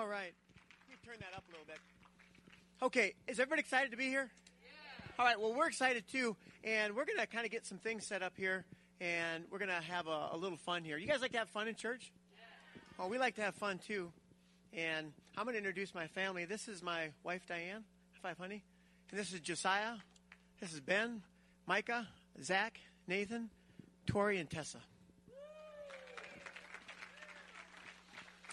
All right. Let me turn that up a little bit. Okay, is everybody excited to be here? Yeah. All right, well, we're excited too, and we're going to kind of get some things set up here, and we're going to have a, a, little fun here. You guys like to have fun in church? Yeah. Oh, we like to have fun too. And I'm going to introduce my family. This is my wife, Diane. Five, honey. And this is Josiah. This is Ben, Micah, Zach, Nathan, Tori, and Tessa.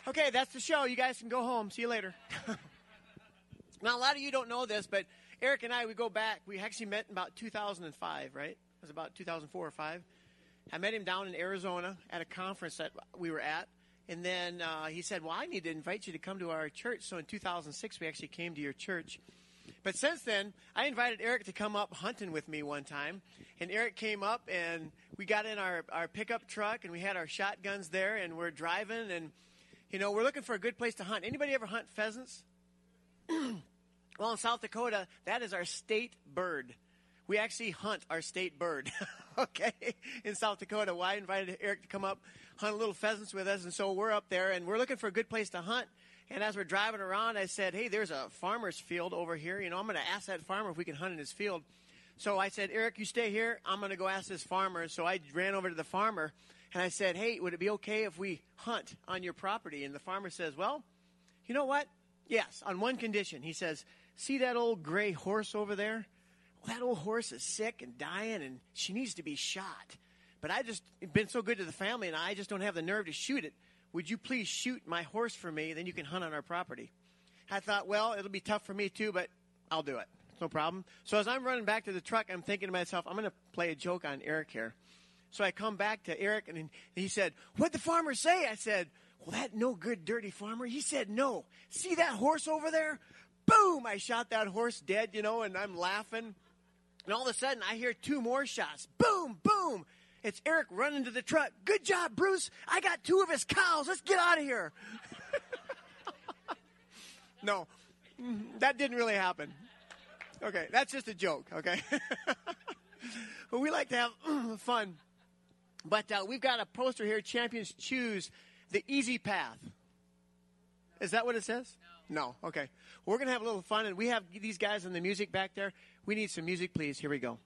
Okay, that's the show. You guys can go home. See you later. now, a lot of you don't know this, but Eric and I, we go back. We actually met in about 2005, right? It was about 2004 or 5. I met him down in Arizona at a conference that we were at. And then uh, he said, Well, I need to invite you to come to our church. So in 2006, we actually came to your church. But since then, I invited Eric to come up hunting with me one time. And Eric came up, and we got in our, our pickup truck, and we had our shotguns there, and we're driving. And, you know, we're looking for a good place to hunt. Anybody ever hunt pheasants? well, in South Dakota, that is our state bird. We actually hunt our state bird, okay, in South Dakota. Well, I invited Eric to come up, hunt a little pheasants with us, and so we're up there, and we're looking for a good place to hunt. And as we're driving around, I said, Hey, there's a farmer's field over here. You know, I'm going to ask that farmer if we can hunt in his field. So I said, Eric, you stay here. I'm going to go ask this farmer. So I ran over to the farmer and I said, Hey, would it be okay if we hunt on your property? And the farmer says, Well, you know what? Yes, on one condition. He says, See that old gray horse over there? Well, that old horse is sick and dying and she needs to be shot. But I just been so good to the family and I just don't have the nerve to shoot it. Would you please shoot my horse for me? Then you can hunt on our property. I thought, well, it'll be tough for me too, but I'll do it. No problem. So as I'm running back to the truck, I'm thinking to myself, I'm going to play a joke on Eric here. So I come back to Eric, and he said, What'd the farmer say? I said, Well, that no good, dirty farmer. He said, No. See that horse over there? Boom! I shot that horse dead, you know, and I'm laughing. And all of a sudden, I hear two more shots. Boom, boom. It's Eric running to the truck. Good job, Bruce. I got two of his cows. Let's get out of here. no, mm-hmm. that didn't really happen. Okay, that's just a joke, okay? but we like to have fun. But uh, we've got a poster here Champions Choose the Easy Path. Is that what it says? No. No. Okay. We're going to have a little fun, and we have these guys in the music back there. We need some music, please. Here we go.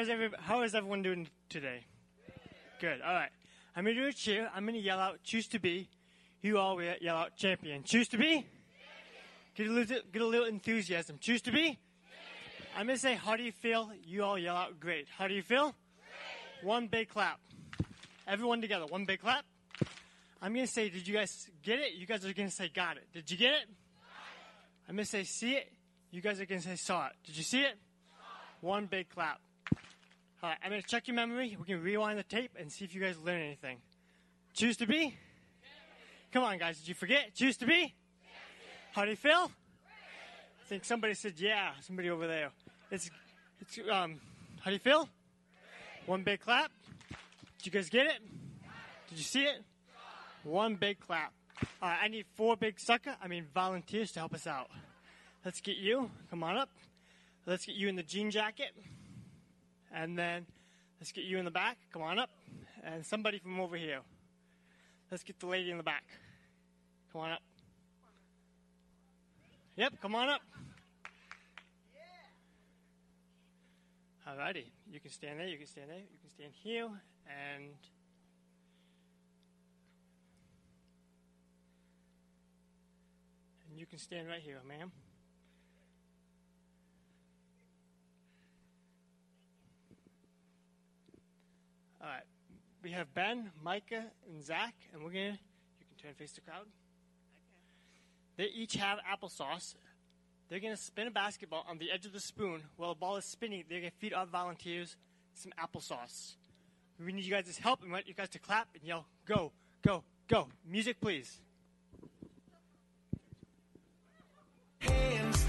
How is every, How is everyone doing today? Good. All right. I'm gonna do a cheer. I'm gonna yell out "Choose to be." You all yell out "Champion." Choose to be. Get a little, get a little enthusiasm. Choose to be. I'm gonna say, "How do you feel?" You all yell out, "Great." How do you feel? One big clap. Everyone together. One big clap. I'm gonna say, "Did you guys get it?" You guys are gonna say, "Got it." Did you get it? I'm gonna say, "See it." You guys are gonna say, "Saw it." Did you see it? One big clap. All right, I'm going to check your memory. We can rewind the tape and see if you guys learn anything. Choose to be? Come on, guys. Did you forget? Choose to be? How do you feel? I think somebody said, yeah. Somebody over there. It's, it's, um, how do you feel? One big clap. Did you guys get it? Did you see it? One big clap. All right, I need four big sucker, I mean volunteers to help us out. Let's get you. Come on up. Let's get you in the jean jacket. And then let's get you in the back. Come on up. And somebody from over here. Let's get the lady in the back. Come on up. Yep, come on up. Alrighty. You can stand there, you can stand there, you can stand here, and and you can stand right here, ma'am. All right. We have Ben, Micah, and Zach, and we're gonna. You can turn face the crowd. They each have applesauce. They're gonna spin a basketball on the edge of the spoon while the ball is spinning. They're gonna feed our volunteers some applesauce. We need you guys' help, and we want you guys to clap and yell, "Go, go, go!" Music, please. hands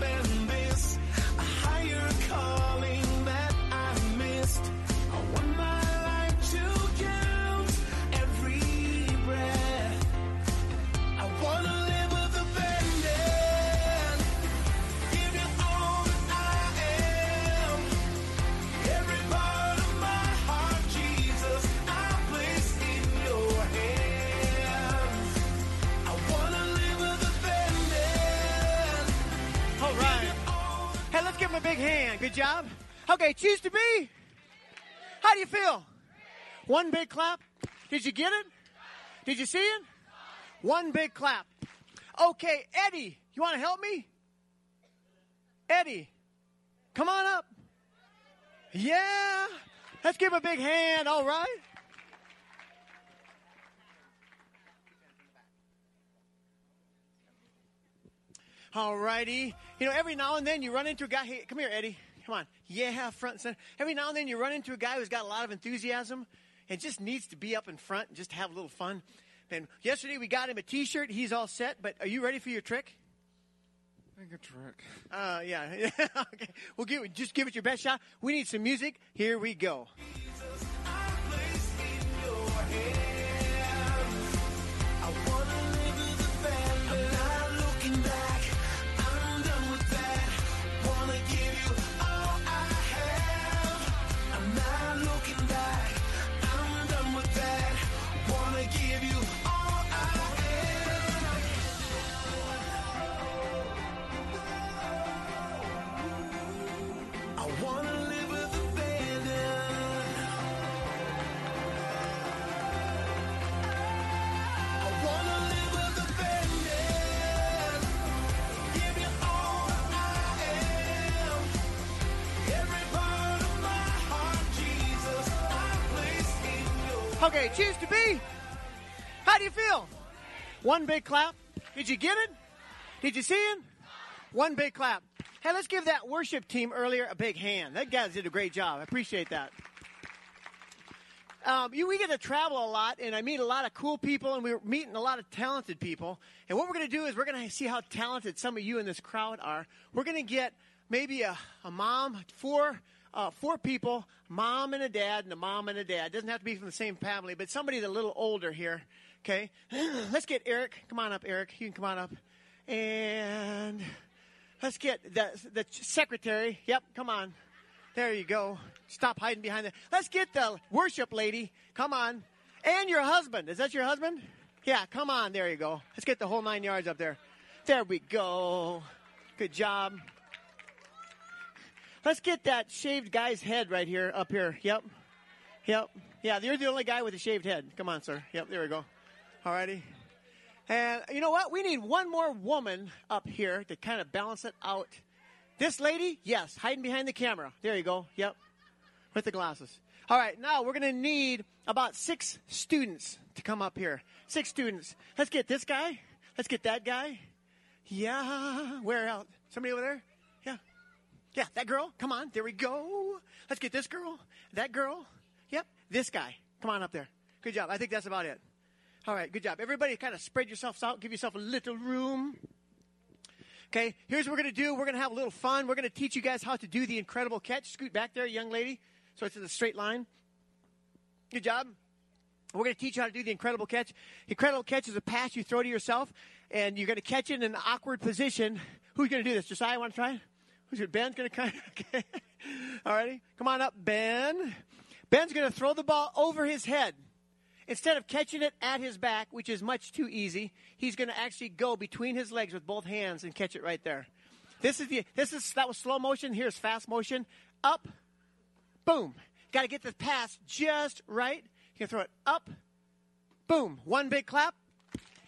life big hand. Good job. Okay, choose to be. How do you feel? One big clap. Did you get it? Did you see it? One big clap. Okay, Eddie, you want to help me? Eddie, come on up. Yeah. Let's give him a big hand. All right. All righty. You know, every now and then you run into a guy. Hey, come here, Eddie. Come on. Yeah, front and center. Every now and then you run into a guy who's got a lot of enthusiasm and just needs to be up in front and just have a little fun. And yesterday we got him a T-shirt. He's all set. But are you ready for your trick? Make a trick. Uh, yeah. okay. We'll give it, just give it your best shot. We need some music. Here we go. I Okay, choose to be. How do you feel? One big clap. Did you get it? Did you see it? One big clap. Hey, let's give that worship team earlier a big hand. That guys did a great job. I appreciate that. Um, you, we get to travel a lot, and I meet a lot of cool people, and we're meeting a lot of talented people. And what we're going to do is we're going to see how talented some of you in this crowd are. We're going to get maybe a, a mom, four, uh, four people, mom and a dad, and a mom and a dad. Doesn't have to be from the same family, but somebody that's a little older here. Okay, let's get Eric. Come on up, Eric. You can come on up, and let's get the the secretary. Yep, come on. There you go. Stop hiding behind that. Let's get the worship lady. Come on. And your husband. Is that your husband? Yeah, come on. There you go. Let's get the whole nine yards up there. There we go. Good job. Let's get that shaved guy's head right here, up here. Yep. Yep. Yeah, you're the only guy with a shaved head. Come on, sir. Yep, there we go. Alrighty. And you know what? We need one more woman up here to kind of balance it out. This lady, yes, hiding behind the camera. There you go. Yep. With the glasses. All right, now we're going to need about six students to come up here. Six students. Let's get this guy. Let's get that guy. Yeah. Where else? Somebody over there? Yeah. That girl. Come on. There we go. Let's get this girl. That girl. Yep. This guy. Come on up there. Good job. I think that's about it. All right, good job. Everybody kind of spread yourselves out. Give yourself a little room. Okay, here's what we're going to do. We're going to have a little fun. We're going to teach you guys how to do the incredible catch. Scoot back there, young lady. So it's in a straight line. Good job. We're going to teach you how to do the incredible catch. The Incredible catch is a pass you throw to yourself, and you're going to catch it in an awkward position. Who's going to do this? Josiah, want to try? Who's your Ben's going to come? Okay. All righty. Come on up, Ben. Ben's going to throw the ball over his head. Instead of catching it at his back, which is much too easy, he's going to actually go between his legs with both hands and catch it right there. This is the this is that was slow motion. Here's fast motion. Up, boom. Got to get the pass just right. You can throw it up, boom. One big clap.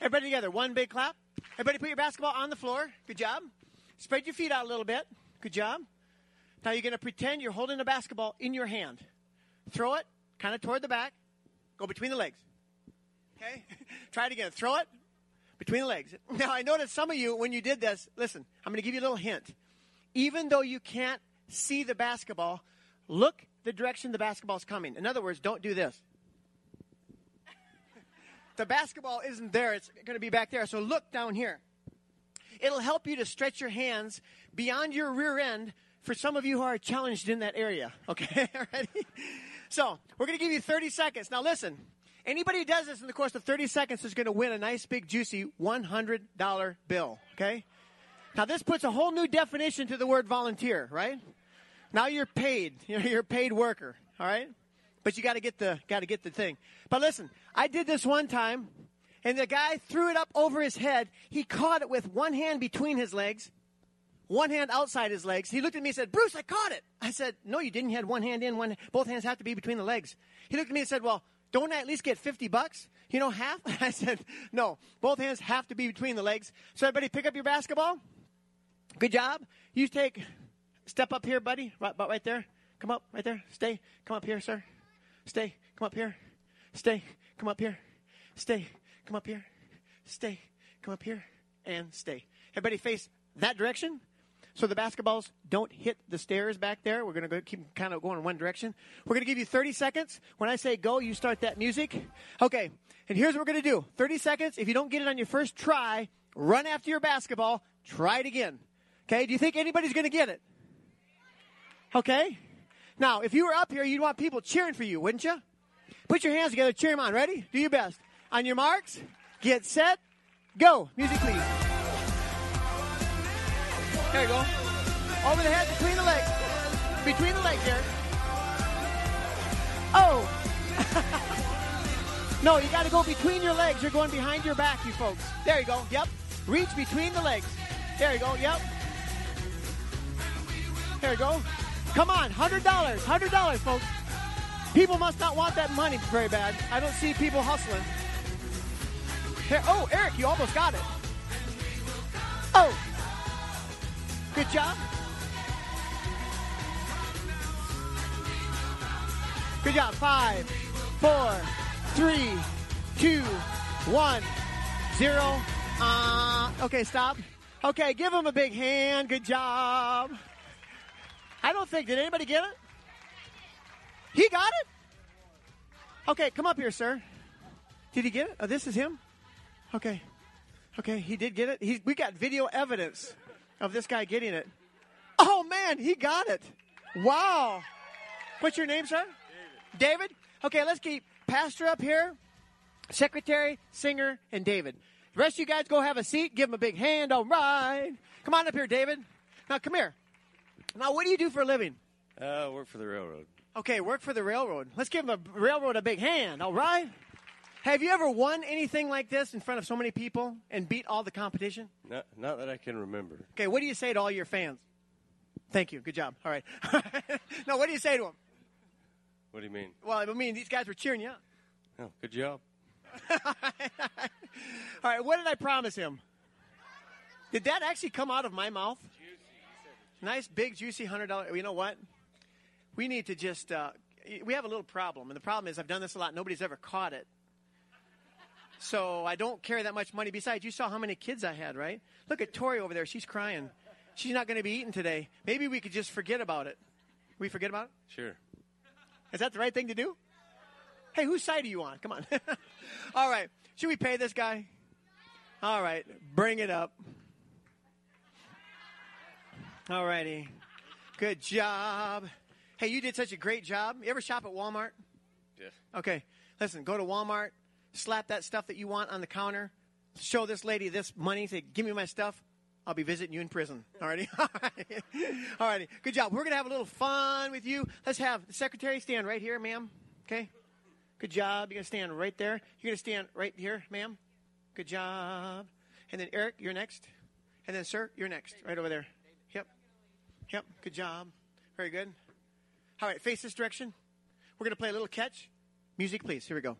Everybody together. One big clap. Everybody put your basketball on the floor. Good job. Spread your feet out a little bit. Good job. Now you're going to pretend you're holding a basketball in your hand. Throw it kind of toward the back. Go between the legs. Okay? Try it again. Throw it between the legs. Now, I noticed some of you, when you did this, listen, I'm going to give you a little hint. Even though you can't see the basketball, look the direction the basketball's coming. In other words, don't do this. the basketball isn't there, it's going to be back there. So look down here. It'll help you to stretch your hands beyond your rear end for some of you who are challenged in that area. Okay? Ready? So we're going to give you 30 seconds. Now listen, anybody who does this in the course of 30 seconds is going to win a nice big juicy $100 bill. Okay? Now this puts a whole new definition to the word volunteer, right? Now you're paid. You're, a paid worker. All right? But you got to get the got to get the thing. But listen, I did this one time, and the guy threw it up over his head. He caught it with one hand between his legs, one hand outside his legs. He looked at me and said, Bruce, I caught it. I said, No, you didn't. You had one hand in, one, both hands have to be between the legs. He looked at me and said, Well, don't I at least get 50 bucks? You know, half? I said, No, both hands have to be between the legs. So, everybody pick up your basketball. Good job. You take, step up here, buddy. Right, about right there. Come up, right there. Stay. Come up here, sir. Stay. Come up here. Stay. Come up here. Stay. Come up here. Stay. Come up here. And stay. Everybody face that direction. So the basketballs don't hit the stairs back there. We're going to keep kind of going in one direction. We're going to give you 30 seconds. When I say go, you start that music. Okay. And here's what we're going to do 30 seconds. If you don't get it on your first try, run after your basketball. Try it again. Okay. Do you think anybody's going to get it? Okay. Now, if you were up here, you'd want people cheering for you, wouldn't you? Put your hands together, cheer them on. Ready? Do your best. On your marks, get set, go. Music, please. There you go. Over the head, between the legs. Between the legs there. Oh! no, you got to go between your legs. You're going behind your back, you folks. There you go. Yep. Reach between the legs. There you go. Yep. There you go. Come on, $100. $100, folks. People must not want that money very bad. I don't see people hustling. Oh, Eric, you almost got it. Oh, good job. Good job. Five, four, three, two, one, zero. Uh, okay, stop. Okay, give him a big hand. Good job. I don't think, did anybody get it? He got it? Okay, come up here, sir. Did he get it? Oh, this is him? Okay. Okay, he did get it. He, we got video evidence of this guy getting it. Oh, man, he got it. Wow. What's your name, sir? David. David? Okay, let's keep Pastor up here, Secretary, Singer, and David. The rest of you guys go have a seat. Give him a big hand. All right. Come on up here, David. Now, come here. Now, what do you do for a living? Uh, work for the railroad. Okay, work for the railroad. Let's give the railroad a big hand, all right? Have you ever won anything like this in front of so many people and beat all the competition? Not, not that I can remember. Okay, what do you say to all your fans? Thank you. Good job. All right. now, what do you say to them? What do you mean? Well, I mean, these guys were cheering you up. Oh, good job. all right, what did I promise him? Did that actually come out of my mouth? Nice, big, juicy hundred dollar. You know what? We need to just. Uh, we have a little problem, and the problem is I've done this a lot. Nobody's ever caught it. So I don't carry that much money. Besides, you saw how many kids I had, right? Look at Tori over there. She's crying. She's not going to be eating today. Maybe we could just forget about it. We forget about it? Sure. Is that the right thing to do? Hey, whose side are you on? Come on. All right. Should we pay this guy? All right. Bring it up. All righty. Good job. Hey, you did such a great job. You ever shop at Walmart? Yeah. Okay. Listen, go to Walmart, slap that stuff that you want on the counter, show this lady this money, say, give me my stuff. I'll be visiting you in prison. All righty? All righty. Good job. We're going to have a little fun with you. Let's have the secretary stand right here, ma'am. Okay? Good job. You're going to stand right there. You're going to stand right here, ma'am. Good job. And then Eric, you're next. And then sir, you're next. Right over there. Yep. Yep. Good job. Very good. All right, face this direction. We're going to play a little catch. Music, please. Here we go.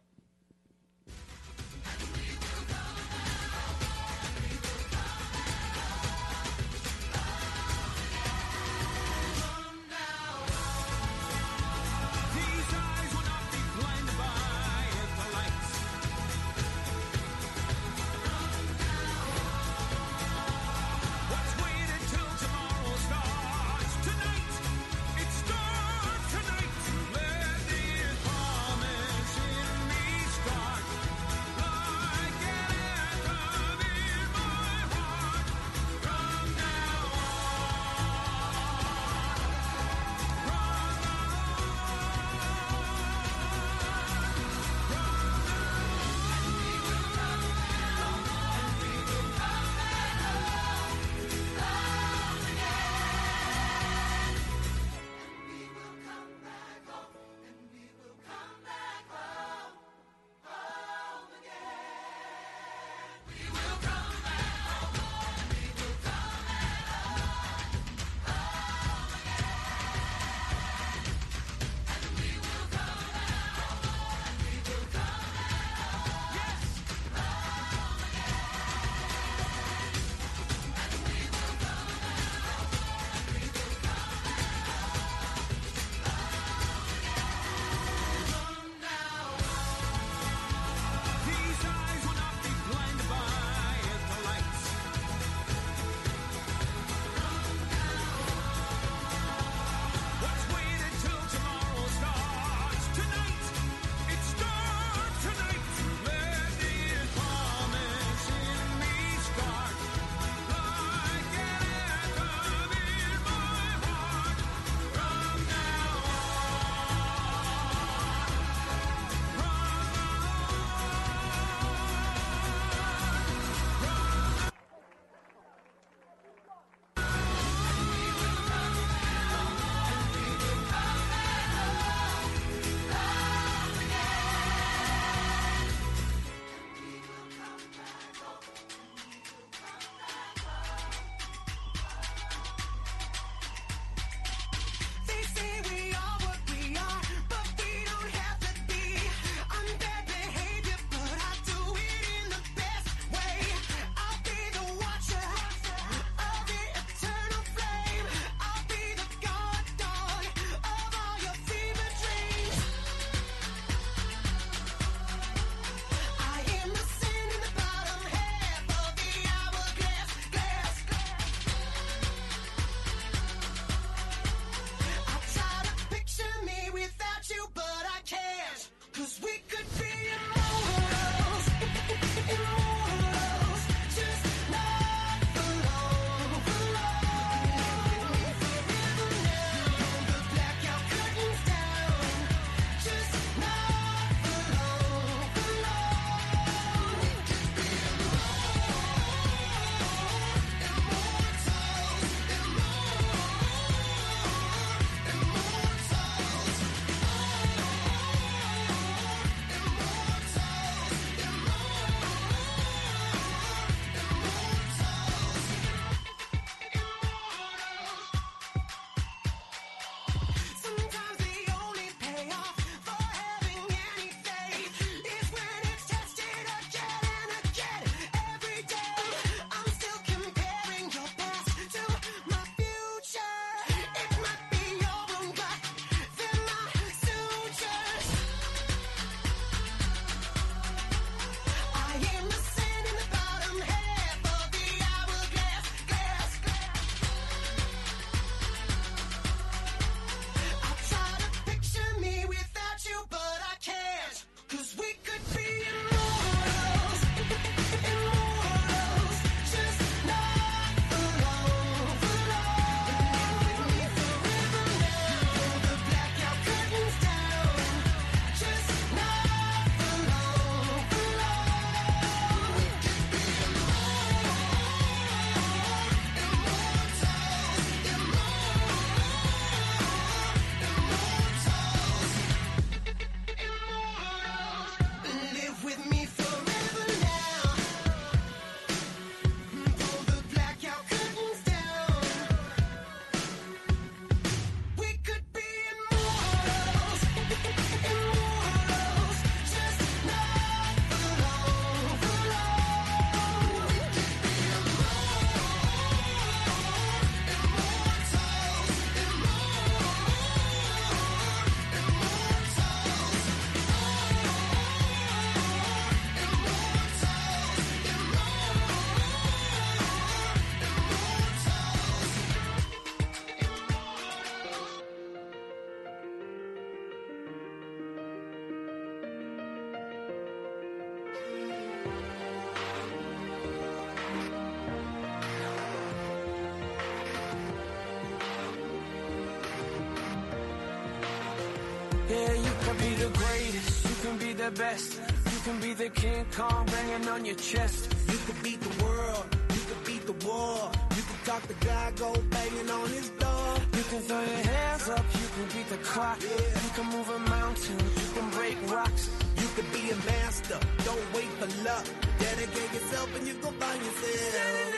The best. You can be the King Kong banging on your chest. You can beat the world, you can beat the war. You can talk the guy, go banging on his door. You can throw your hands up, you can beat the clock. You can move a mountain, you can break rocks. You can be a master, don't wait for luck. Dedicate yourself and you go find yourself.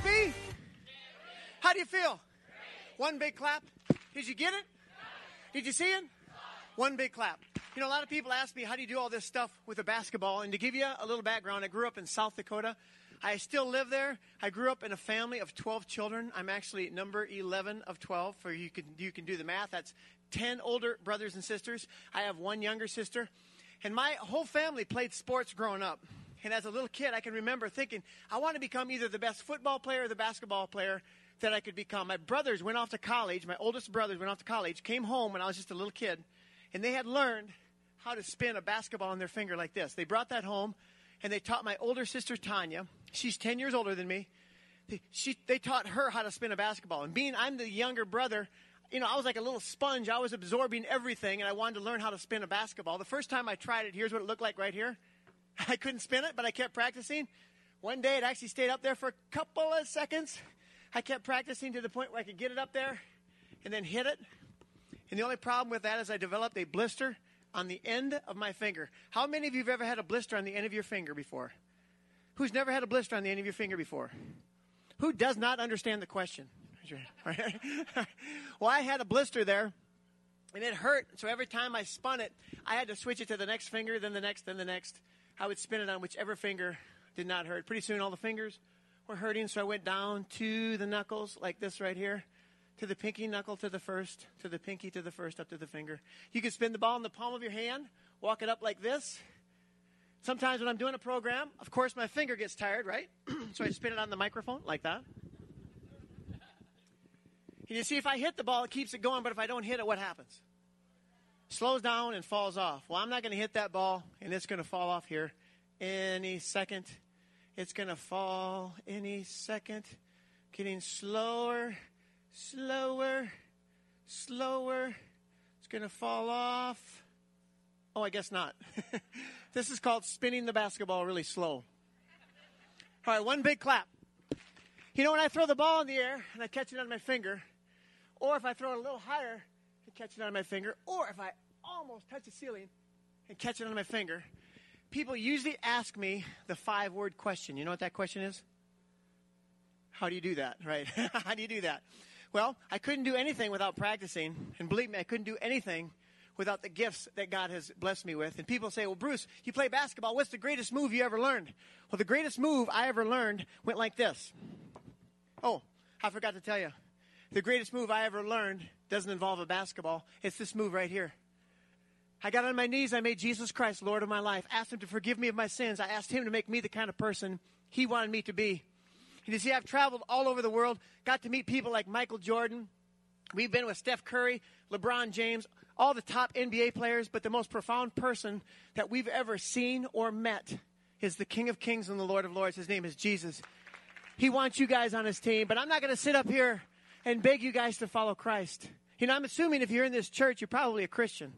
To be. How do you feel? One big clap. Did you get it? Did you see it? One big clap. You know, a lot of people ask me, how do you do all this stuff with a basketball? And to give you a little background, I grew up in South Dakota. I still live there. I grew up in a family of 12 children. I'm actually number 11 of 12. For you can you can do the math. That's 10 older brothers and sisters. I have one younger sister. And my whole family played sports growing up. And as a little kid, I can remember thinking, I want to become either the best football player or the basketball player that I could become. My brothers went off to college. My oldest brothers went off to college, came home when I was just a little kid, and they had learned how to spin a basketball on their finger like this. They brought that home, and they taught my older sister, Tanya. She's 10 years older than me. They, she, they taught her how to spin a basketball. And being I'm the younger brother, you know, I was like a little sponge. I was absorbing everything, and I wanted to learn how to spin a basketball. The first time I tried it, here's what it looked like right here. I couldn't spin it, but I kept practicing. One day, it actually stayed up there for a couple of seconds. I kept practicing to the point where I could get it up there and then hit it. And the only problem with that is I developed a blister on the end of my finger. How many of you have ever had a blister on the end of your finger before? Who's never had a blister on the end of your finger before? Who does not understand the question? well, I had a blister there, and it hurt. So every time I spun it, I had to switch it to the next finger, then the next, then the next. I would spin it on whichever finger did not hurt. Pretty soon, all the fingers were hurting, so I went down to the knuckles, like this right here, to the pinky knuckle to the first, to the pinky to the first, up to the finger. You can spin the ball in the palm of your hand, walk it up like this. Sometimes when I'm doing a program, of course, my finger gets tired, right? so I spin it on the microphone like that. And you see, if I hit the ball, it keeps it going, but if I don't hit it, what happens? Slows down and falls off. Well, I'm not going to hit that ball, and it's going to fall off here any second. It's going to fall any second. Getting slower, slower, slower. It's going to fall off. Oh, I guess not. this is called spinning the basketball really slow. All right, one big clap. You know, when I throw the ball in the air and I catch it on my finger, or if I throw it a little higher catch it on my finger, or if I almost touch the ceiling and catch it on my finger, people usually ask me the five word question. You know what that question is? How do you do that, right? How do you do that? Well, I couldn't do anything without practicing. And believe me, I couldn't do anything without the gifts that God has blessed me with. And people say, well, Bruce, you play basketball. What's the greatest move you ever learned? Well, the greatest move I ever learned went like this. Oh, I forgot to tell you. The greatest move I ever learned doesn't involve a basketball. It's this move right here. I got on my knees. I made Jesus Christ Lord of my life. Asked Him to forgive me of my sins. I asked Him to make me the kind of person He wanted me to be. And you see, I've traveled all over the world, got to meet people like Michael Jordan. We've been with Steph Curry, LeBron James, all the top NBA players, but the most profound person that we've ever seen or met is the King of Kings and the Lord of Lords. His name is Jesus. He wants you guys on his team, but I'm not going to sit up here and beg you guys to follow Christ. You know, I'm assuming if you're in this church, you're probably a Christian,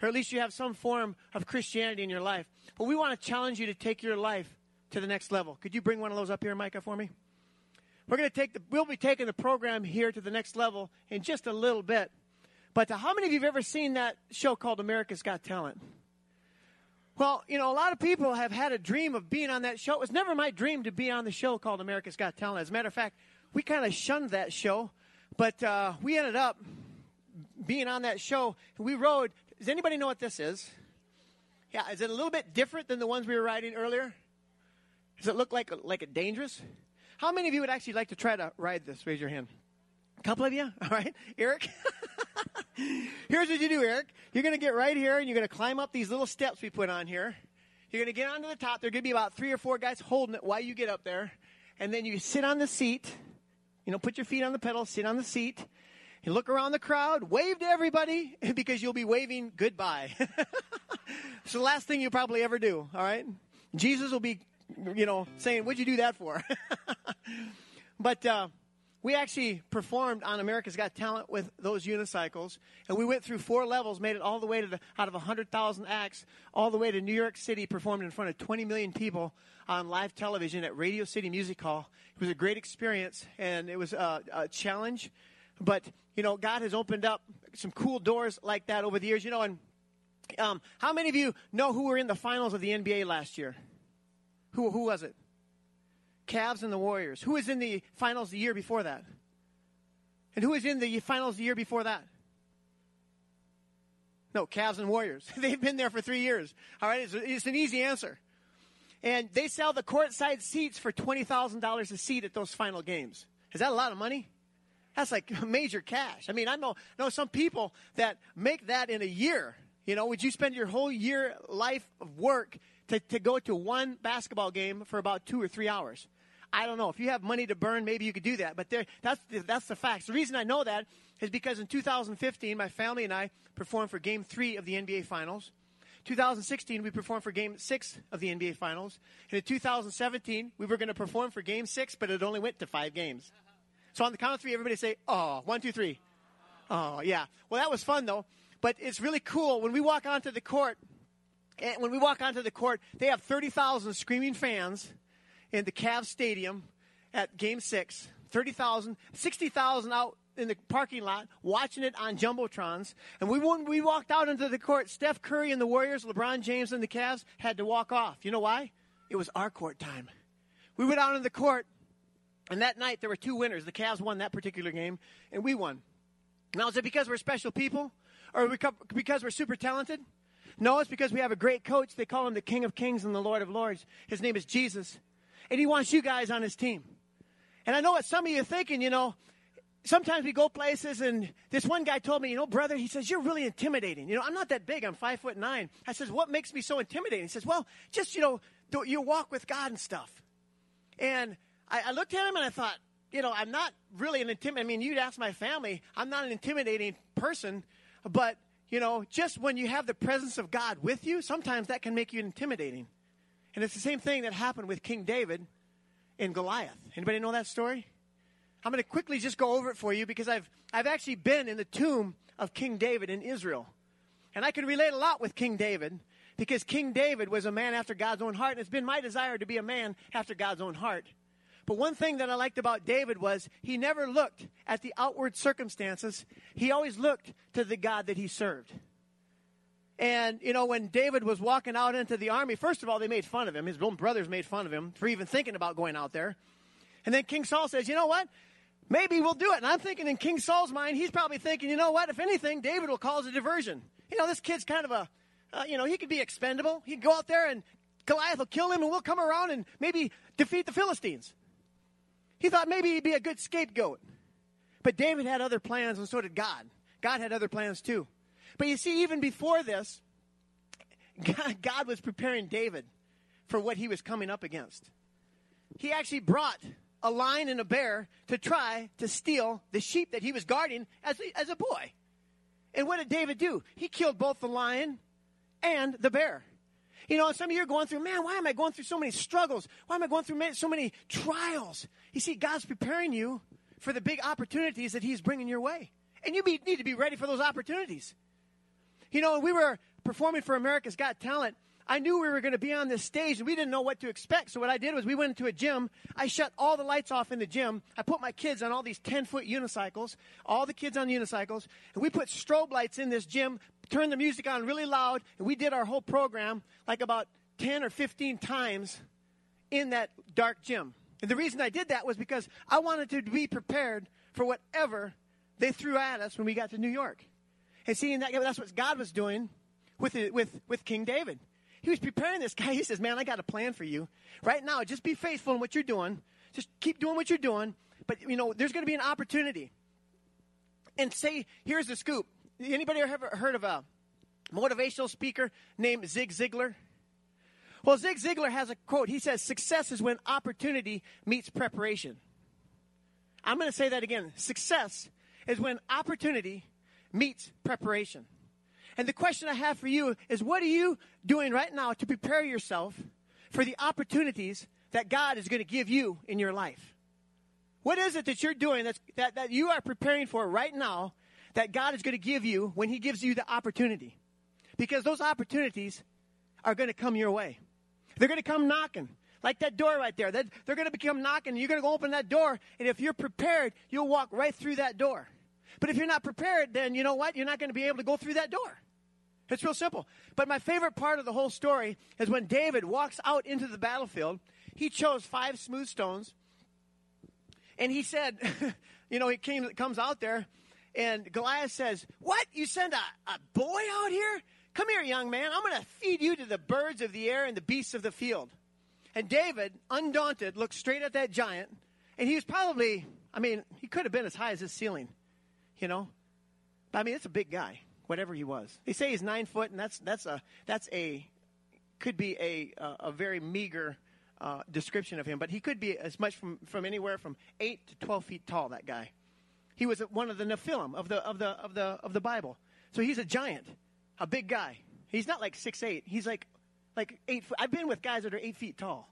or at least you have some form of Christianity in your life. But we want to challenge you to take your life to the next level. Could you bring one of those up here, Micah, for me? We're going to take the, we'll be taking the program here to the next level in just a little bit. But uh, how many of you have ever seen that show called America's Got Talent? Well, you know, a lot of people have had a dream of being on that show. It was never my dream to be on the show called America's Got Talent. As a matter of fact, we kind of shunned that show, but uh, we ended up being on that show. We rode. Does anybody know what this is? Yeah, is it a little bit different than the ones we were riding earlier? Does it look like like it dangerous? How many of you would actually like to try to ride this? Raise your hand. A couple of you? All right. Eric? Here's what you do, Eric. You're going to get right here and you're going to climb up these little steps we put on here. You're going to get onto the top. There are going to be about three or four guys holding it while you get up there. And then you sit on the seat. You know, put your feet on the pedal, sit on the seat. You look around the crowd, wave to everybody because you'll be waving goodbye. it's the last thing you probably ever do, all right? Jesus will be, you know, saying, What'd you do that for? but uh, we actually performed on America's Got Talent with those unicycles, and we went through four levels, made it all the way to the, out of 100,000 acts, all the way to New York City, performed in front of 20 million people on live television at Radio City Music Hall. It was a great experience, and it was a, a challenge. But, you know, God has opened up some cool doors like that over the years. You know, and um, how many of you know who were in the finals of the NBA last year? Who, who was it? Cavs and the Warriors. Who was in the finals the year before that? And who was in the finals the year before that? No, Cavs and Warriors. They've been there for three years. All right, it's, it's an easy answer. And they sell the courtside seats for $20,000 a seat at those final games. Is that a lot of money? That's like major cash. I mean, I know, know some people that make that in a year. You know, would you spend your whole year life of work to, to go to one basketball game for about two or three hours? I don't know. If you have money to burn, maybe you could do that. But there, that's, the- that's the facts. The reason I know that is because in 2015, my family and I performed for game three of the NBA Finals. 2016, we performed for game six of the NBA Finals. And in 2017, we were going to perform for game six, but it only went to five games. So on the count of three, everybody say, oh, one, two, three. Oh, yeah. Well, that was fun, though. But it's really cool. When we walk onto the court, and when we walk onto the court, they have 30,000 screaming fans in the Cavs Stadium at Game 6. 30,000, 60,000 out in the parking lot watching it on Jumbotrons. And we, when we walked out into the court, Steph Curry and the Warriors, LeBron James and the Cavs had to walk off. You know why? It was our court time. We went out in the court, and that night there were two winners. The Cavs won that particular game, and we won. Now, is it because we're special people? Or because we're super talented? No, it's because we have a great coach. They call him the King of Kings and the Lord of Lords. His name is Jesus. And he wants you guys on his team. And I know what some of you are thinking, you know, sometimes we go places and this one guy told me, you know, brother, he says, you're really intimidating. You know, I'm not that big. I'm five foot nine. I says, what makes me so intimidating? He says, well, just, you know, do- you walk with God and stuff. And I, I looked at him and I thought, you know, I'm not really an intimidating. I mean, you'd ask my family, I'm not an intimidating person, but, you know, just when you have the presence of God with you, sometimes that can make you intimidating. And it's the same thing that happened with King David in Goliath. Anybody know that story? I'm going to quickly just go over it for you because I've, I've actually been in the tomb of King David in Israel. And I can relate a lot with King David because King David was a man after God's own heart, and it's been my desire to be a man after God's own heart. But one thing that I liked about David was he never looked at the outward circumstances, he always looked to the God that he served. And, you know, when David was walking out into the army, first of all, they made fun of him. His own brothers made fun of him for even thinking about going out there. And then King Saul says, you know what? Maybe we'll do it. And I'm thinking in King Saul's mind, he's probably thinking, you know what? If anything, David will cause a diversion. You know, this kid's kind of a, uh, you know, he could be expendable. He could go out there and Goliath will kill him and we'll come around and maybe defeat the Philistines. He thought maybe he'd be a good scapegoat. But David had other plans and so did God. God had other plans too. But you see, even before this, God, was preparing David for what he was coming up against. He actually brought a lion and a bear to try to steal the sheep that he was guarding as a, as a boy. And what did David do? He killed both the lion and the bear. You know, some of you are going through, man, why am I going through so many struggles? Why am I going through so many trials? You see, God's preparing you for the big opportunities that He's bringing your way. And you be, need to be ready for those opportunities. You know, we were performing for America's Got Talent, I knew we were going to be on this stage and we didn't know what to expect. So what I did was we went into a gym. I shut all the lights off in the gym. I put my kids on all these 10 foot unicycles, all the kids on unicycles, and we put strobe lights in this gym, turned the music on really loud, and we did our whole program like about 10 or 15 times in that dark gym. And the reason I did that was because I wanted to be prepared for whatever they threw at us when we got to New York. And seeing that, that's what God was doing with, with, with King David. He was preparing this guy. He says, Man, I got a plan for you. Right now, just be faithful in what you're doing. Just keep doing what you're doing. But, you know, there's going to be an opportunity. And say, here's the scoop. Anybody ever heard of a motivational speaker named Zig Ziglar? Well, Zig Ziglar has a quote. He says, Success is when opportunity meets preparation. I'm going to say that again. Success is when opportunity meets preparation. And the question I have for you is what are you doing right now to prepare yourself for the opportunities that God is going to give you in your life? What is it that you're doing that's, that, that you are preparing for right now that God is going to give you when He gives you the opportunity? Because those opportunities are going to come your way. They're going to come knocking. Like that door right there. That, they're going to become knocking. You're going to go open that door, and if you're prepared, you'll walk right through that door. But if you're not prepared, then you know what? You're not going to be able to go through that door. It's real simple. But my favorite part of the whole story is when David walks out into the battlefield. He chose five smooth stones, and he said, you know, he came, comes out there, and Goliath says, What? You send a, a boy out here? Come here, young man. I'm going to feed you to the birds of the air and the beasts of the field. And David, undaunted, looked straight at that giant, and he was probably, I mean, he could have been as high as his ceiling, you know? But I mean, it's a big guy, whatever he was. They say he's nine foot, and that's, that's, a, that's a, could be a, a, a very meager uh, description of him, but he could be as much from, from anywhere from 8 to 12 feet tall, that guy. He was one of the Nephilim of the, of the, of the, of the Bible. So he's a giant, a big guy. He's not like six eight. He's like, like eight foot. I've been with guys that are eight feet tall.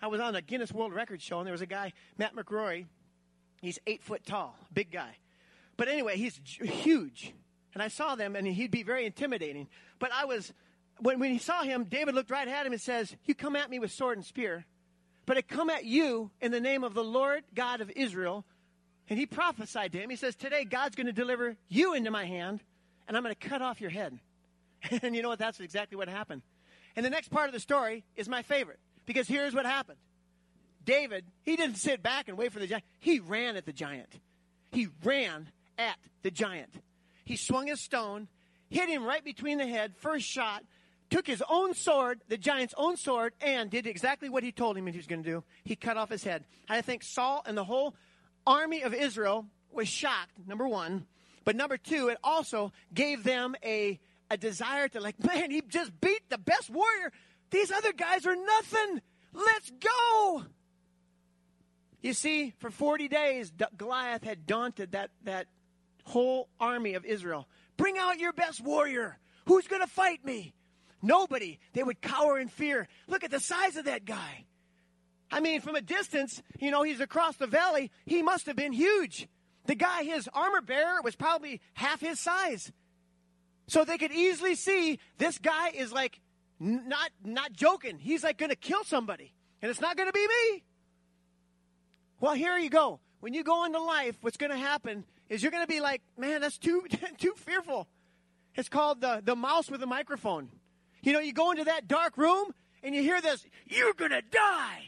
I was on a Guinness World Records show, and there was a guy, Matt McGrory. He's eight foot tall, big guy. But anyway, he's huge. And I saw them, and he'd be very intimidating. But I was, when, when he saw him, David looked right at him and says, You come at me with sword and spear, but I come at you in the name of the Lord God of Israel. And he prophesied to him. He says, Today God's going to deliver you into my hand, and I'm going to cut off your head. and you know what? That's exactly what happened. And the next part of the story is my favorite because here's what happened David, he didn't sit back and wait for the giant, he ran at the giant. He ran at the giant. He swung his stone, hit him right between the head, first shot, took his own sword, the giant's own sword, and did exactly what he told him he was going to do. He cut off his head. I think Saul and the whole army of Israel was shocked, number one. But number two, it also gave them a, a desire to, like, man, he just beat the best warrior. These other guys are nothing. Let's go. You see, for 40 days, Goliath had daunted that, that whole army of Israel. Bring out your best warrior. Who's going to fight me? Nobody. They would cower in fear. Look at the size of that guy. I mean, from a distance, you know, he's across the valley. He must have been huge. The guy, his armor bearer, was probably half his size. So they could easily see this guy is like not not joking. He's like going to kill somebody, and it's not going to be me. Well, here you go. When you go into life, what's going to happen is you're going to be like, man, that's too too fearful. It's called the the mouse with a microphone. You know, you go into that dark room and you hear this, you're going to die.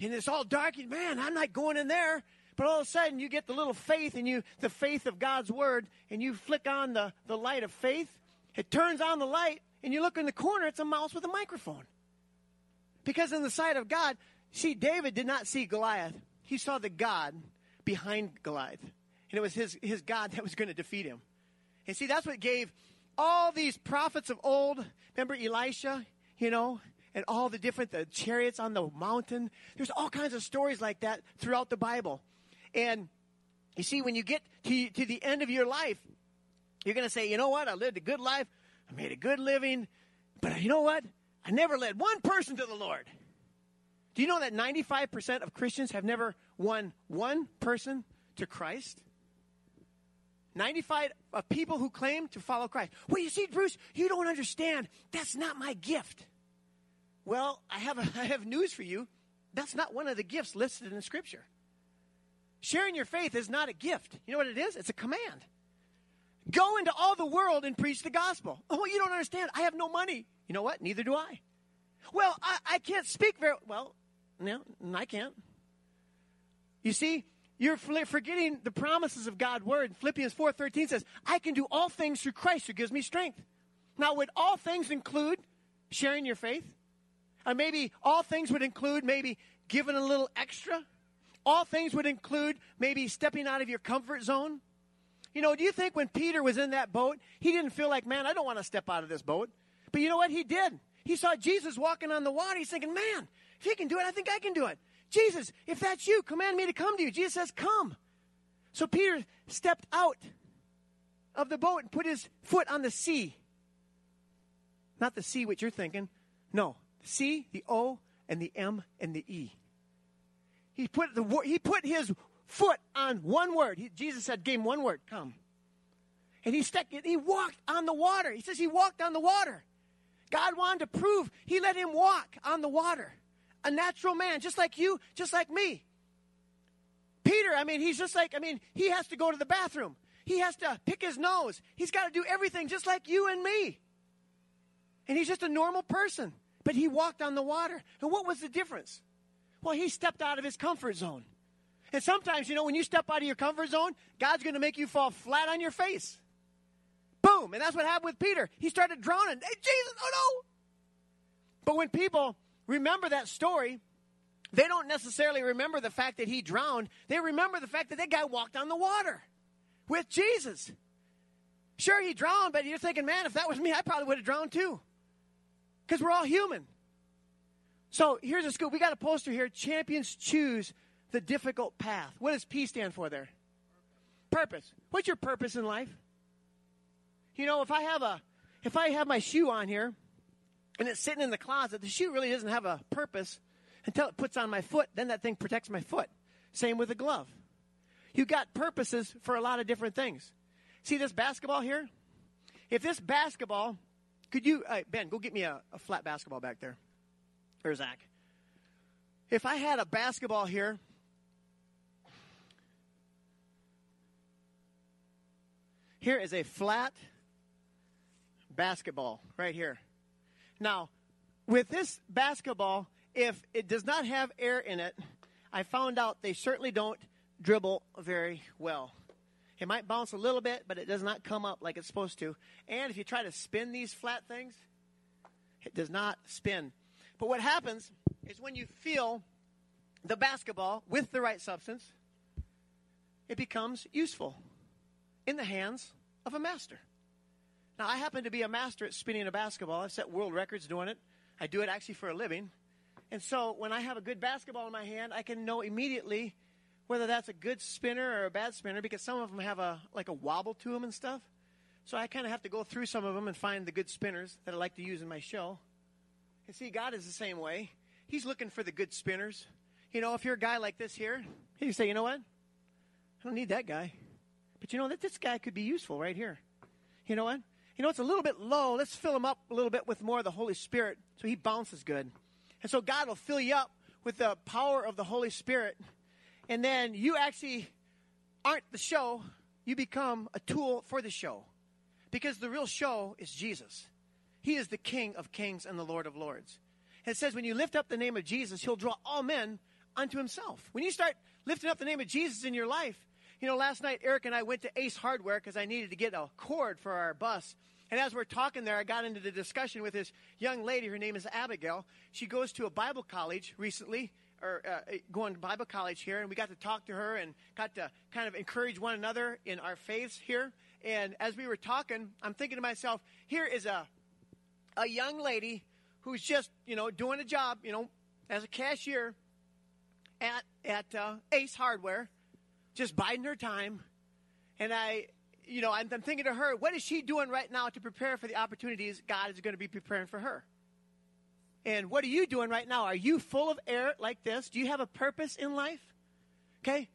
And it's all dark, and man, I'm not going in there. But all of a sudden, you get the little faith and you, the faith of God's word, and you flick on the, the light of faith. It turns on the light, and you look in the corner, it's a mouse with a microphone. Because in the sight of God, see, David did not see Goliath. He saw the God behind Goliath. And it was his, his God that was going to defeat him. And see, that's what gave all these prophets of old, remember Elisha, you know, and all the different the chariots on the mountain. There's all kinds of stories like that throughout the Bible. And you see, when you get to, to the end of your life, you're going to say, you know what? I lived a good life. I made a good living. But you know what? I never led one person to the Lord. Do you know that 95% of Christians have never won one person to Christ? 95 of people who claim to follow Christ. Well, you see, Bruce, you don't understand. That's not my gift. Well, I have, a, I have news for you. That's not one of the gifts listed in the Scripture. Sharing your faith is not a gift. You know what it is? It's a command. Go into all the world and preach the gospel. Oh, you don't understand. I have no money. You know what? Neither do I. Well, I, I can't speak very well. No, I can't. You see, you're forgetting the promises of God's word. Philippians 4:13 says, "I can do all things through Christ who gives me strength." Now, would all things include sharing your faith? Or maybe all things would include maybe giving a little extra? All things would include maybe stepping out of your comfort zone? You know, do you think when Peter was in that boat, he didn't feel like, man, I don't want to step out of this boat? But you know what? He did. He saw Jesus walking on the water. He's thinking, man, if he can do it, I think I can do it. Jesus, if that's you, command me to come to you. Jesus says, come. So Peter stepped out of the boat and put his foot on the sea. Not the sea, what you're thinking. No, the C, the O, and the M, and the E. He put, the, he put his foot on one word. He, Jesus said, gave him one word, come. And he, stuck, he walked on the water. He says he walked on the water. God wanted to prove he let him walk on the water. A natural man, just like you, just like me. Peter, I mean, he's just like, I mean, he has to go to the bathroom. He has to pick his nose. He's got to do everything just like you and me. And he's just a normal person. But he walked on the water. And what was the difference? Well, he stepped out of his comfort zone. And sometimes, you know, when you step out of your comfort zone, God's going to make you fall flat on your face. Boom. And that's what happened with Peter. He started drowning. Hey, Jesus, oh no. But when people remember that story, they don't necessarily remember the fact that he drowned. They remember the fact that that guy walked on the water with Jesus. Sure, he drowned, but you're thinking, man, if that was me, I probably would have drowned too. Because we're all human. So here's a scoop. We got a poster here. Champions choose the difficult path. What does P stand for there? Purpose. What's your purpose in life? You know, if I have a if I have my shoe on here and it's sitting in the closet, the shoe really doesn't have a purpose until it puts on my foot. Then that thing protects my foot. Same with a glove. You got purposes for a lot of different things. See this basketball here? If this basketball, could you, Ben, go get me a, a flat basketball back there. Or Zach. If I had a basketball here, here is a flat basketball right here. Now, with this basketball, if it does not have air in it, I found out they certainly don't dribble very well. It might bounce a little bit, but it does not come up like it's supposed to. And if you try to spin these flat things, it does not spin. But what happens is when you feel the basketball with the right substance, it becomes useful in the hands of a master. Now, I happen to be a master at spinning a basketball. I've set world records doing it. I do it actually for a living. And so when I have a good basketball in my hand, I can know immediately whether that's a good spinner or a bad spinner because some of them have a like a wobble to them and stuff. So I kind of have to go through some of them and find the good spinners that I like to use in my show. And see, God is the same way. He's looking for the good spinners. You know, if you're a guy like this here, you say, you know what? I don't need that guy. But you know that this guy could be useful right here. You know what? You know, it's a little bit low. Let's fill him up a little bit with more of the Holy Spirit so he bounces good. And so God will fill you up with the power of the Holy Spirit. And then you actually aren't the show, you become a tool for the show. Because the real show is Jesus. He is the King of kings and the Lord of lords. And it says, when you lift up the name of Jesus, he'll draw all men unto himself. When you start lifting up the name of Jesus in your life, you know, last night Eric and I went to Ace Hardware because I needed to get a cord for our bus. And as we're talking there, I got into the discussion with this young lady. Her name is Abigail. She goes to a Bible college recently, or uh, going to Bible college here, and we got to talk to her and got to kind of encourage one another in our faiths here. And as we were talking, I'm thinking to myself, here is a a young lady who's just you know doing a job, you know, as a cashier at at uh, Ace Hardware, just biding her time. And I, you know, I'm, I'm thinking to her, what is she doing right now to prepare for the opportunities God is going to be preparing for her? And what are you doing right now? Are you full of air like this? Do you have a purpose in life? Okay?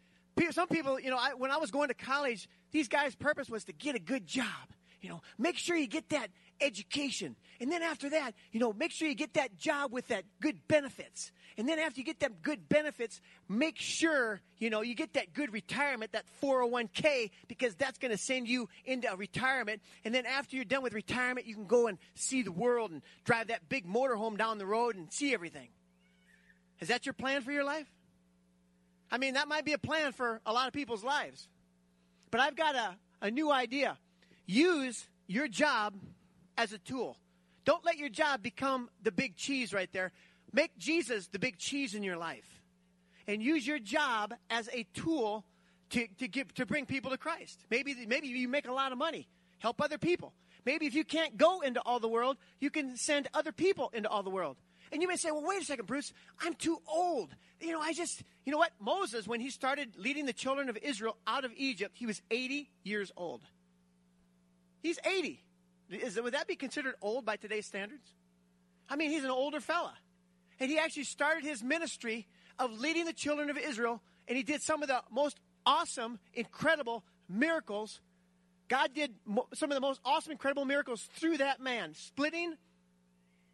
Some people, you know, I, when I was going to college, these guys' purpose was to get a good job. You know, make sure you get that education. And then after that, you know, make sure you get that job with that good benefits. And then after you get them good benefits, make sure, you know, you get that good retirement, that 401k, because that's going to send you into retirement. And then after you're done with retirement, you can go and see the world and drive that big motorhome down the road and see everything. Is that your plan for your life? I mean, that might be a plan for a lot of people's lives. But I've got a, a new idea. Use your job as a tool. Don't let your job become the big cheese right there. Make Jesus the big cheese in your life. And use your job as a tool to, to, give, to bring people to Christ. Maybe, maybe you make a lot of money. Help other people. Maybe if you can't go into all the world, you can send other people into all the world. And you may say, well, wait a second, Bruce, I'm too old. You know, I just, you know what? Moses, when he started leading the children of Israel out of Egypt, he was 80 years old. He's 80. Is, would that be considered old by today's standards? I mean, he's an older fella. And he actually started his ministry of leading the children of Israel, and he did some of the most awesome, incredible miracles. God did some of the most awesome, incredible miracles through that man, splitting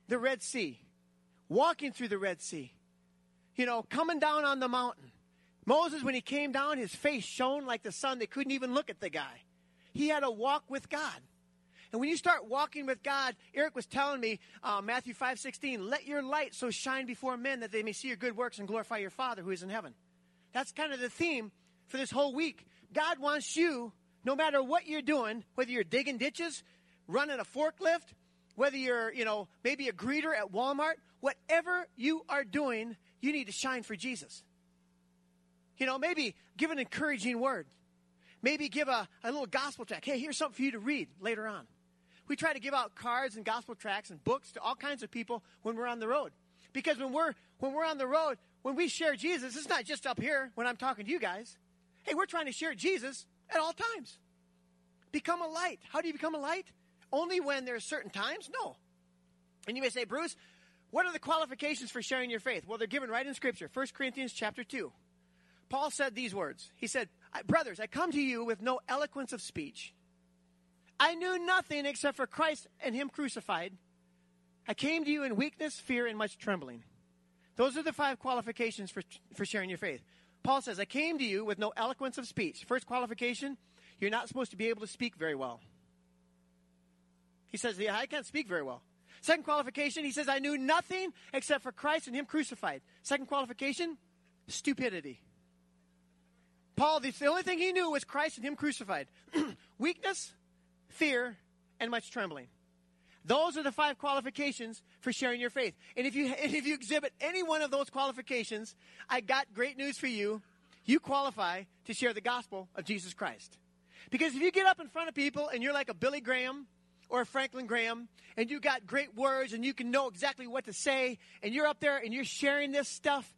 the Red Sea, walking through the Red Sea, you know, coming down on the mountain. Moses, when he came down, his face shone like the sun. They couldn't even look at the guy. He had a walk with God. And when you start walking with God, Eric was telling me, uh, Matthew 5 16, let your light so shine before men that they may see your good works and glorify your Father who is in heaven. That's kind of the theme for this whole week. God wants you, no matter what you're doing, whether you're digging ditches, running a forklift, whether you're, you know, maybe a greeter at Walmart, whatever you are doing, you need to shine for Jesus. You know, maybe give an encouraging word. Maybe give a, a little gospel tract. Hey, here's something for you to read later on. We try to give out cards and gospel tracts and books to all kinds of people when we're on the road. Because when we're when we're on the road, when we share Jesus, it's not just up here when I'm talking to you guys. Hey, we're trying to share Jesus at all times. Become a light. How do you become a light? Only when there's certain times? No. And you may say, Bruce, what are the qualifications for sharing your faith? Well, they're given right in Scripture. 1 Corinthians chapter 2. Paul said these words. He said, Brothers, I come to you with no eloquence of speech. I knew nothing except for Christ and Him crucified. I came to you in weakness, fear, and much trembling. Those are the five qualifications for, for sharing your faith. Paul says, I came to you with no eloquence of speech. First qualification, you're not supposed to be able to speak very well. He says, Yeah, I can't speak very well. Second qualification, he says, I knew nothing except for Christ and Him crucified. Second qualification, stupidity. Paul, the only thing he knew was Christ and Him crucified. Weakness, fear, and much trembling. Those are the five qualifications for sharing your faith. And if you if you exhibit any one of those qualifications, I got great news for you. You qualify to share the gospel of Jesus Christ. Because if you get up in front of people and you're like a Billy Graham or a Franklin Graham and you got great words and you can know exactly what to say and you're up there and you're sharing this stuff,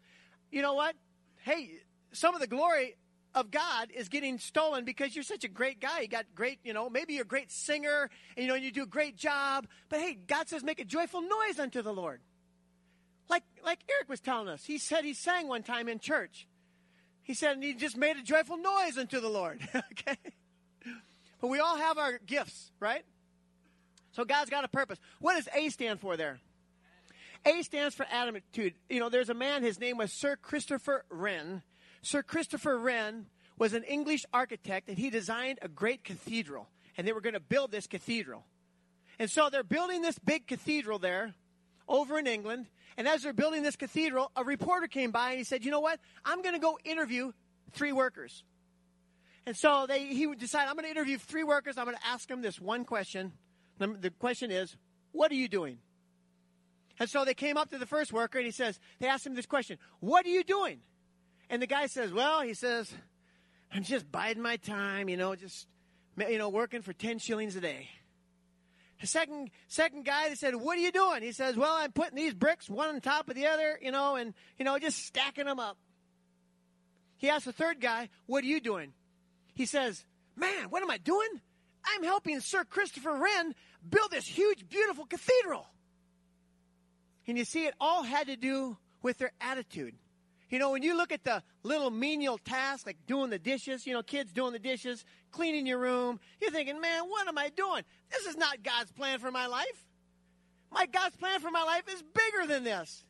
you know what? Hey, some of the glory of God is getting stolen because you're such a great guy. You got great, you know, maybe you're a great singer, and you know, you do a great job. But hey, God says, make a joyful noise unto the Lord. Like like Eric was telling us. He said he sang one time in church. He said he just made a joyful noise unto the Lord. okay. But we all have our gifts, right? So God's got a purpose. What does A stand for there? A stands for attitude. You know, there's a man, his name was Sir Christopher Wren. Sir Christopher Wren was an English architect and he designed a great cathedral. And they were going to build this cathedral. And so they're building this big cathedral there over in England. And as they're building this cathedral, a reporter came by and he said, You know what? I'm going to go interview three workers. And so they, he decided, I'm going to interview three workers. I'm going to ask them this one question. The question is, What are you doing? And so they came up to the first worker and he says, They asked him this question What are you doing? And the guy says, Well, he says, I'm just biding my time, you know, just, you know, working for 10 shillings a day. The second, second guy, they said, What are you doing? He says, Well, I'm putting these bricks one on top of the other, you know, and, you know, just stacking them up. He asked the third guy, What are you doing? He says, Man, what am I doing? I'm helping Sir Christopher Wren build this huge, beautiful cathedral. And you see, it all had to do with their attitude. You know, when you look at the little menial tasks like doing the dishes, you know, kids doing the dishes, cleaning your room, you're thinking, man, what am I doing? This is not God's plan for my life. My God's plan for my life is bigger than this.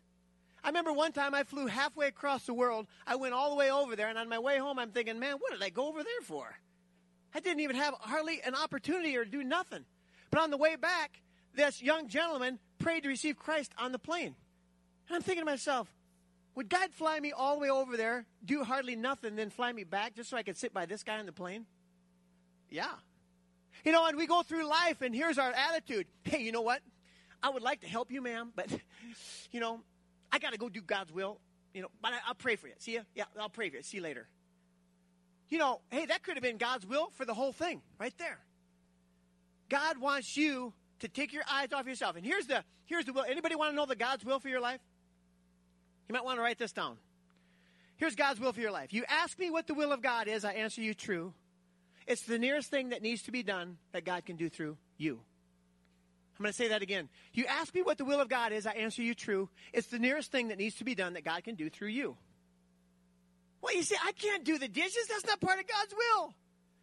I remember one time I flew halfway across the world. I went all the way over there, and on my way home, I'm thinking, man, what did I go over there for? I didn't even have hardly an opportunity or do nothing. But on the way back, this young gentleman prayed to receive Christ on the plane. And I'm thinking to myself, would God fly me all the way over there, do hardly nothing, then fly me back just so I could sit by this guy on the plane? Yeah. You know, and we go through life, and here's our attitude. Hey, you know what? I would like to help you, ma'am, but, you know, I got to go do God's will. You know, but I, will pray for you. See you? Yeah, I'll pray for you. See you later. You know, hey, that could have been God's will for the whole thing right there. God wants you to take your eyes off yourself. And here's the here's the will. Anybody want to know the God's will for your life? You might want to write this down. Here's God's will for your life. You ask me what the will of God is, I answer you true. It's the nearest thing that needs to be done that God can do through you. I'm going to say that again. You ask me what the will of God is, I answer you true. It's the nearest thing that needs to be done that God can do through you. Well, you say, I can't do the dishes. That's not part of God's will.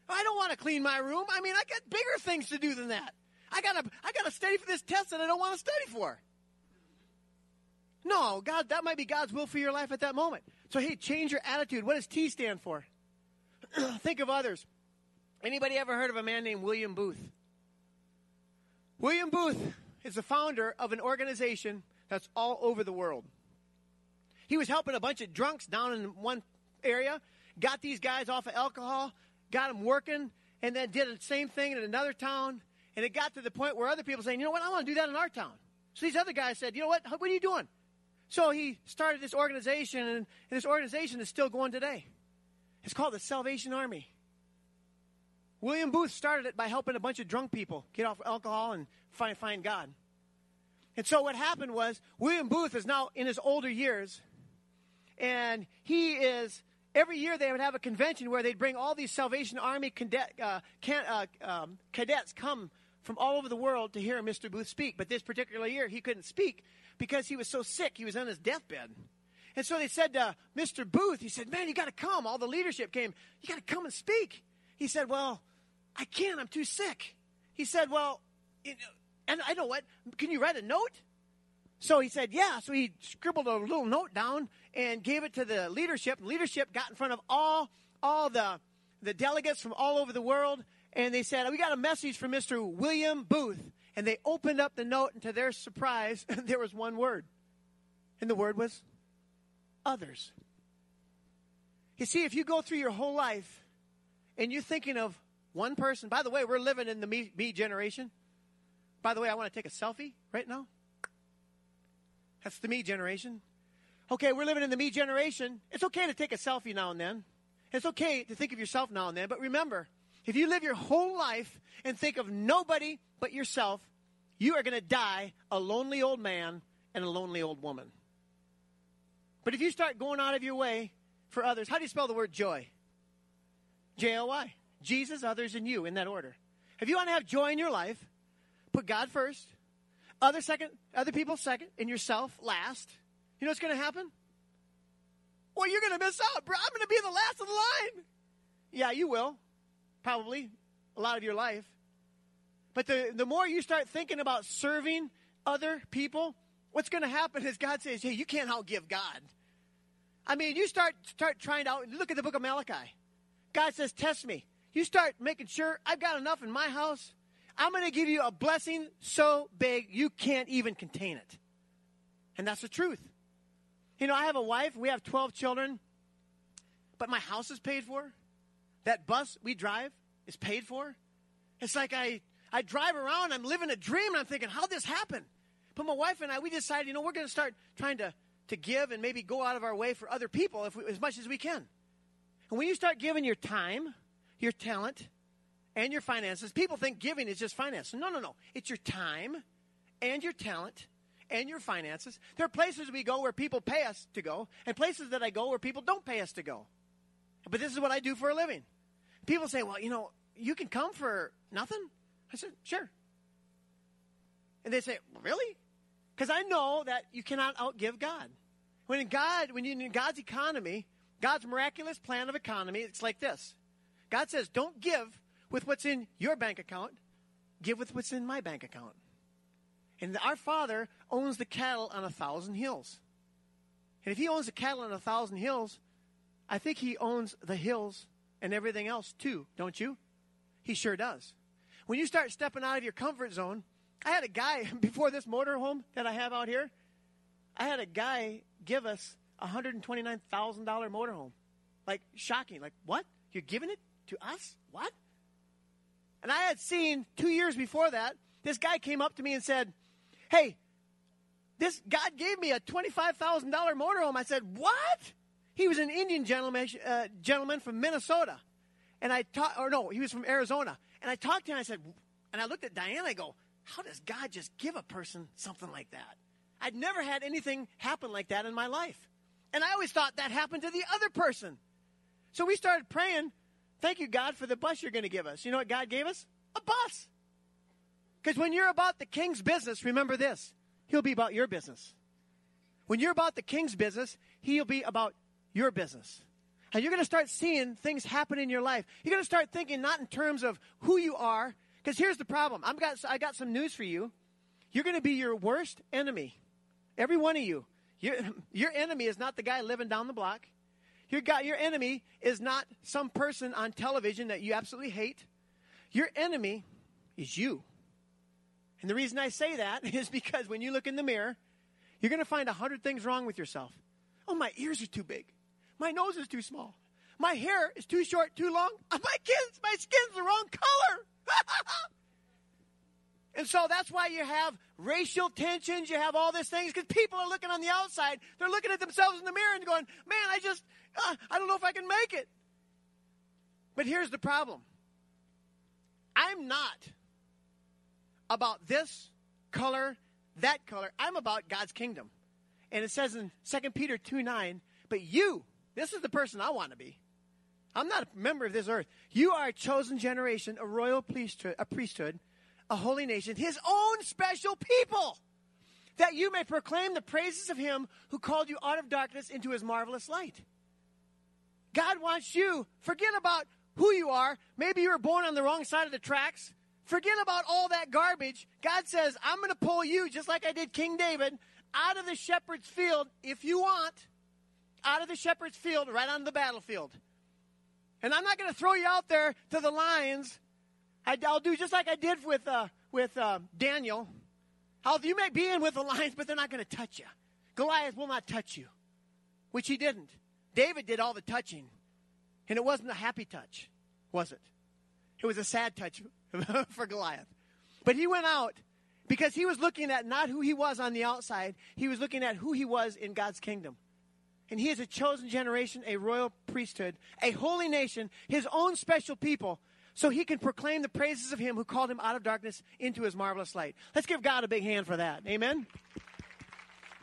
I don't want to clean my room. I mean, I got bigger things to do than that. I gotta, I gotta study for this test that I don't want to study for. No, God, that might be God's will for your life at that moment. So, hey, change your attitude. What does T stand for? Think of others. Anybody ever heard of a man named William Booth? William Booth is the founder of an organization that's all over the world. He was helping a bunch of drunks down in one area, got these guys off of alcohol, got them working, and then did the same thing in another town. And it got to the point where other people saying, you know what, I want to do that in our town. So these other guys said, you know what, what are you doing? So he started this organization, and this organization is still going today. It's called the Salvation Army. William Booth started it by helping a bunch of drunk people get off alcohol and find, find God. And so what happened was William Booth is now in his older years, and he is every year they would have a convention where they'd bring all these Salvation Army cadet, uh, can, uh, um, cadets come from all over the world to hear Mr. Booth speak. But this particular year he couldn't speak because he was so sick. He was on his deathbed. And so they said to Mr. Booth, he said, Man, you got to come. All the leadership came. You got to come and speak. He said, Well, I can't. I'm too sick. He said, Well, and I know what. Can you write a note? So he said, Yeah. So he scribbled a little note down and gave it to the leadership. Leadership got in front of all all the the delegates from all over the world, and they said, "We got a message from Mr. William Booth." And they opened up the note, and to their surprise, there was one word, and the word was others. You see, if you go through your whole life and you're thinking of one person, by the way, we're living in the me, me generation. By the way, I want to take a selfie right now. That's the me generation. Okay, we're living in the me generation. It's okay to take a selfie now and then. It's okay to think of yourself now and then. But remember, if you live your whole life and think of nobody but yourself, you are going to die a lonely old man and a lonely old woman. But if you start going out of your way for others, how do you spell the word joy? J O Y. Jesus, others, and you in that order. If you want to have joy in your life, put God first, other second, other people second, and yourself last. You know what's going to happen? Well, you're going to miss out, bro. I'm going to be the last of the line. Yeah, you will. Probably a lot of your life. But the, the more you start thinking about serving other people, what's going to happen is God says, hey, you can't outgive God. I mean, you start start trying to out, look at the book of Malachi. God says, test me. You start making sure I've got enough in my house. I'm going to give you a blessing so big you can't even contain it. And that's the truth. You know, I have a wife, we have 12 children, but my house is paid for. That bus we drive is paid for. It's like I, I drive around, I'm living a dream, and I'm thinking, how'd this happen? But my wife and I, we decided, you know, we're going to start trying to, to give and maybe go out of our way for other people if we, as much as we can. And when you start giving your time, your talent, and your finances, people think giving is just finance. No, no, no. It's your time and your talent and your finances. There are places we go where people pay us to go, and places that I go where people don't pay us to go. But this is what I do for a living. People say, well, you know, you can come for nothing? I said, sure. And they say, really? Because I know that you cannot outgive God. When in God, when you in God's economy, God's miraculous plan of economy, it's like this. God says, don't give with what's in your bank account, give with what's in my bank account. And our Father owns the cattle on a thousand hills. And if He owns the cattle on a thousand hills, I think He owns the hills and everything else too, don't you? He sure does. When you start stepping out of your comfort zone, I had a guy before this motorhome that I have out here. I had a guy give us a hundred and twenty nine thousand dollar motorhome. Like shocking. Like what? You're giving it to us? What? And I had seen two years before that, this guy came up to me and said, Hey, this God gave me a twenty-five thousand dollar motorhome. I said, "What?" He was an Indian gentleman, uh, gentleman from Minnesota, and I talked, or no, he was from Arizona. And I talked to him. I said, and I looked at Diane. I go, how does God just give a person something like that? I'd never had anything happen like that in my life. And I always thought that happened to the other person. So we started praying, thank you, God, for the bus you're going to give us. You know what God gave us? A bus. Because when you're about the king's business, remember this He'll be about your business. When you're about the king's business, He'll be about your business. And you're going to start seeing things happen in your life. You're going to start thinking not in terms of who you are, because here's the problem. I've got, I got some news for you. You're going to be your worst enemy. Every one of you. Your, your enemy is not the guy living down the block. Your, guy, your enemy is not some person on television that you absolutely hate. Your enemy is you. And the reason I say that is because when you look in the mirror, you're going to find a hundred things wrong with yourself. Oh, my ears are too big. My nose is too small. My hair is too short, too long. My kids, my skin's the wrong color. and so that's why you have racial tensions. You have all these things because people are looking on the outside. They're looking at themselves in the mirror and going, "Man, I just, uh, I don't know if I can make it." But here's the problem. I'm not about this color, that color. I'm about God's kingdom. And it says in 2 Peter 2 9, but you, this is the person I want to be. I'm not a member of this earth. You are a chosen generation, a royal priesthood, a priesthood, a holy nation, his own special people, that you may proclaim the praises of him who called you out of darkness into his marvelous light. God wants you, forget about who you are. Maybe you were born on the wrong side of the tracks. Forget about all that garbage. God says, I'm going to pull you, just like I did King David, out of the shepherd's field, if you want, out of the shepherd's field, right onto the battlefield. And I'm not going to throw you out there to the lions. I, will do just like I did with, uh, with uh, Daniel. I'll, you may be in with the lions, but they're not going to touch you. Goliath will not touch you, which he didn't. David did all the touching, and it wasn't a happy touch, was it? It was a sad touch for Goliath. But he went out because he was looking at not who he was on the outside, he was looking at who he was in God's kingdom. And he is a chosen generation, a royal priesthood, a holy nation, his own special people, so he can proclaim the praises of him who called him out of darkness into his marvelous light. Let's give God a big hand for that. Amen?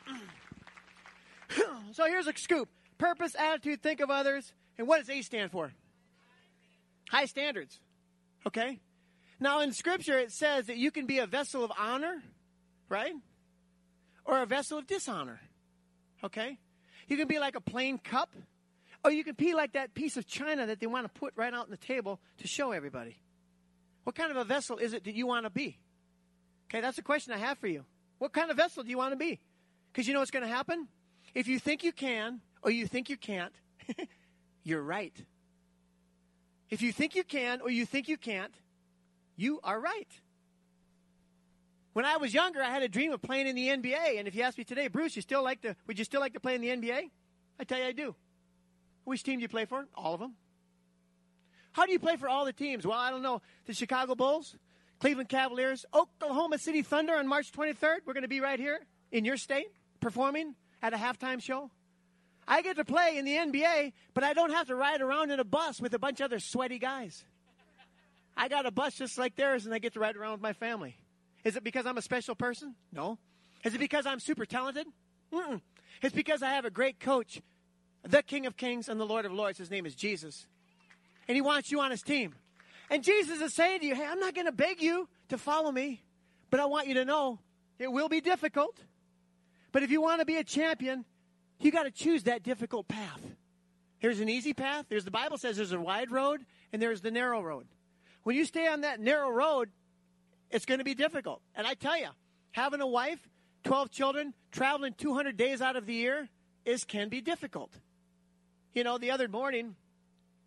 so here's a scoop purpose, attitude, think of others. And what does A stand for? High standards. Okay? Now, in Scripture, it says that you can be a vessel of honor, right? Or a vessel of dishonor. Okay? You can be like a plain cup, or you can be like that piece of china that they want to put right out on the table to show everybody. What kind of a vessel is it that you want to be? Okay, that's a question I have for you. What kind of vessel do you want to be? Because you know what's going to happen? If you think you can or you think you can't, you're right. If you think you can or you think you can't, you are right. When I was younger, I had a dream of playing in the NBA. And if you ask me today, Bruce, you still like to, would you still like to play in the NBA? I tell you, I do. Which team do you play for? All of them. How do you play for all the teams? Well, I don't know. The Chicago Bulls, Cleveland Cavaliers, Oklahoma City Thunder on March 23rd. We're going to be right here in your state performing at a halftime show. I get to play in the NBA, but I don't have to ride around in a bus with a bunch of other sweaty guys. I got a bus just like theirs, and I get to ride around with my family. Is it because I'm a special person? No. Is it because I'm super talented? Mm-mm. It's because I have a great coach, the King of Kings and the Lord of Lords. His name is Jesus. And he wants you on his team. And Jesus is saying to you, hey, I'm not going to beg you to follow me, but I want you to know it will be difficult. But if you want to be a champion, you got to choose that difficult path. Here's an easy path. There's the Bible says there's a wide road and there's the narrow road. When you stay on that narrow road, it's going to be difficult. And I tell you, having a wife, 12 children, traveling 200 days out of the year is can be difficult. You know, the other morning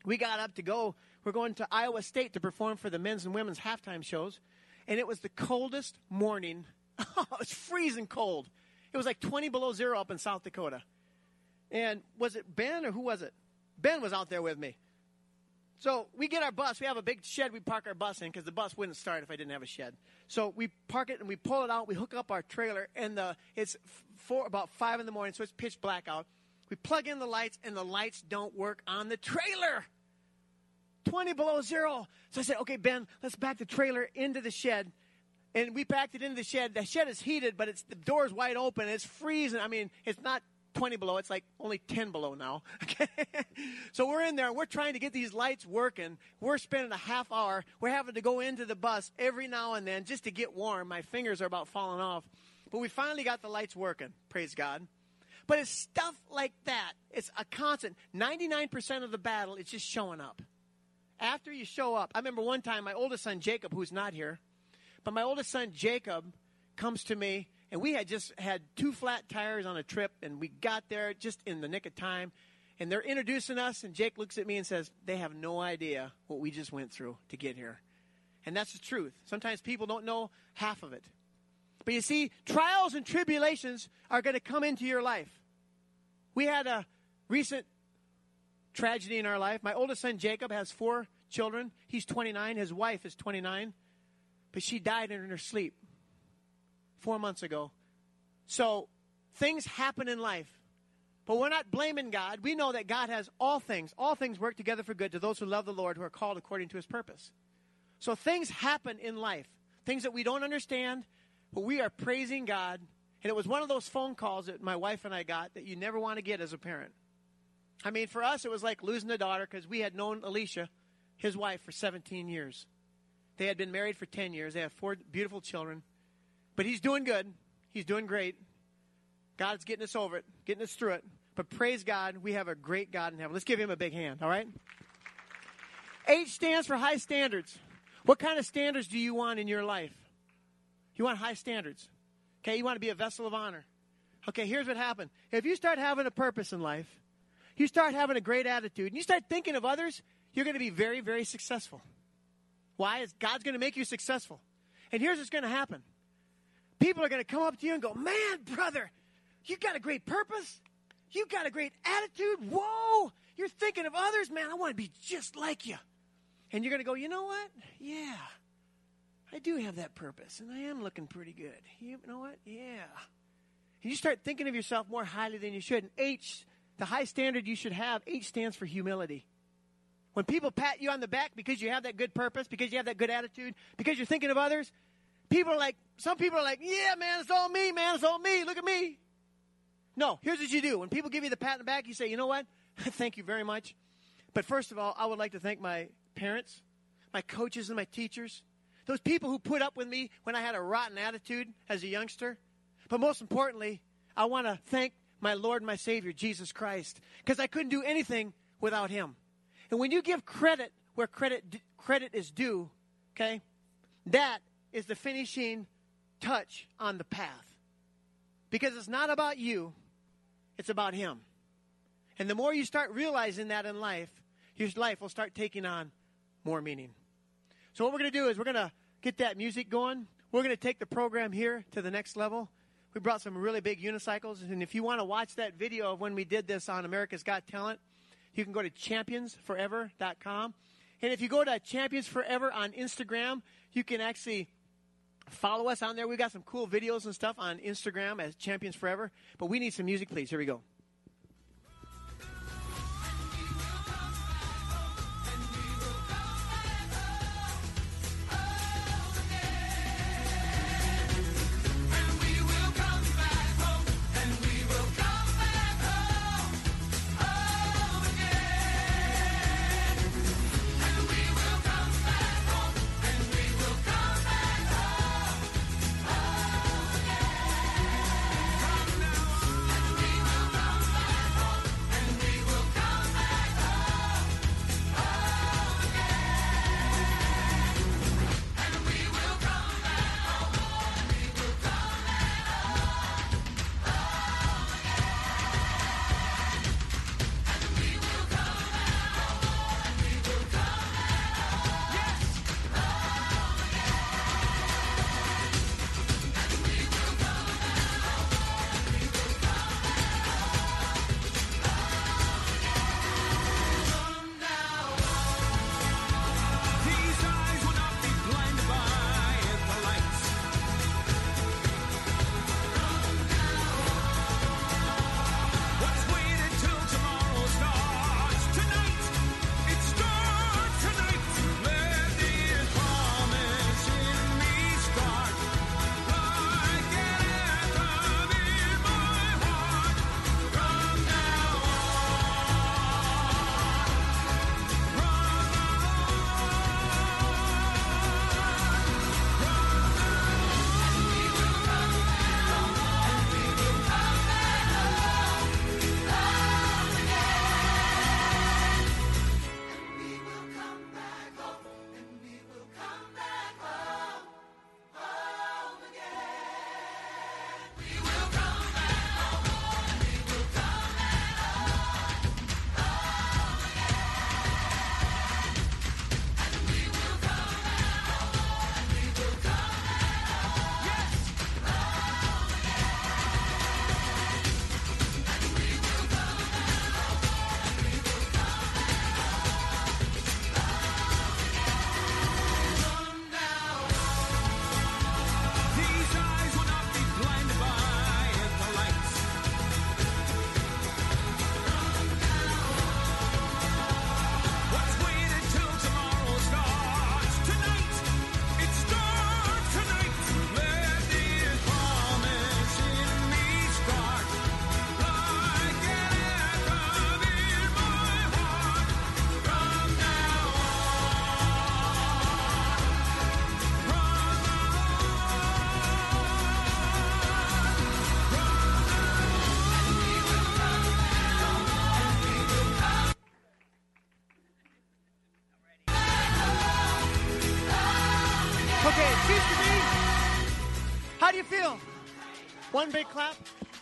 we got up to go. We're going to Iowa State to perform for the men's and women's halftime shows, and it was the coldest morning. Oh, it was freezing cold. It was like 20 below zero up in South Dakota. And was it Ben or who was it? Ben was out there with me. So we get our bus. We have a big shed we park our bus in because the bus wouldn't start if I didn't have a shed. So we park it and we pull it out. We hook up our trailer, and the, it's four, about five in the morning, so it's pitch black out. We plug in the lights, and the lights don't work on the trailer. 20 below zero. So I said, okay, Ben, let's back the trailer into the shed. and we packed it into the shed. The shed is heated, but it's the door's wide open. It's freezing. I mean, it's not 20 below. It's like only 10 below now. Okay. so we're in there. We're trying to get these lights working. We're spending a half hour. We're having to go into the bus every now and then just to get warm. My fingers are about falling off. But we finally got the lights working. Praise God. But it's stuff like that. It's a constant. 99% of the battle, it's just showing up. After you show up, I remember one time my oldest son Jacob, who's not here, but my oldest son Jacob comes to me, and we had just had two flat tires on a trip, and we got there just in the nick of time. And they're introducing us, and Jake looks at me and says, They have no idea what we just went through to get here. And that's the truth. Sometimes people don't know half of it. But you see, trials and tribulations are going to come into your life. We had a recent tragedy in our life. My oldest son Jacob has four children. He's 29. His wife is 29. But she died in her sleep four months ago. So things happen in life. But we're not blaming God. We know that God has all things. All things work together for good to those who love the Lord, who are called according to his purpose. So things happen in life, things that we don't understand, but we are praising God. And it was one of those phone calls that my wife and I got that you never want to get as a parent. I mean, for us, it was like losing a daughter because we had known Alicia, his wife, for 17 years. They had been married for 10 years. They have four beautiful children. But he's doing good. He's doing great. God's getting us over it, getting us through it. But praise God, we have a great God in heaven. Let's give him a big hand, all right? H stands for high standards. What kind of standards do you want in your life? You want high standards. Okay, you want to be a vessel of honor. Okay, here's what happened. If you start having a purpose in life, you start having a great attitude, and you start thinking of others, you're going to be very, very successful. Why? Is God's going to make you successful. And here's what's going to happen. People are going to come up to you and go, Man, brother, you got a great purpose. You got a great attitude. Whoa, you're thinking of others. Man, I want to be just like you. And you're going to go, You know what? Yeah, I do have that purpose, and I am looking pretty good. You know what? Yeah. And you start thinking of yourself more highly than you should. And H, the high standard you should have, H stands for humility. When people pat you on the back because you have that good purpose, because you have that good attitude, because you're thinking of others, people are like, some people are like, yeah, man, it's all me, man, it's all me, look at me. No, here's what you do. When people give you the pat on the back, you say, you know what? thank you very much. But first of all, I would like to thank my parents, my coaches, and my teachers. Those people who put up with me when I had a rotten attitude as a youngster. But most importantly, I want to thank my Lord and my Savior, Jesus Christ, because I couldn't do anything without Him. And when you give credit where credit credit is due, okay, that is the finishing touch on the path. Because it's not about you, it's about Him. And the more you start realizing that in life, your life will start taking on more meaning. So, what we're going to do is we're going to get that music going. We're going to take the program here to the next level. We brought some really big unicycles. And if you want to watch that video of when we did this on America's Got Talent, you can go to championsforever.com. And if you go to Champions Forever on Instagram, you can actually follow us on there. We've got some cool videos and stuff on Instagram as Champions Forever. But we need some music, please. Here we go.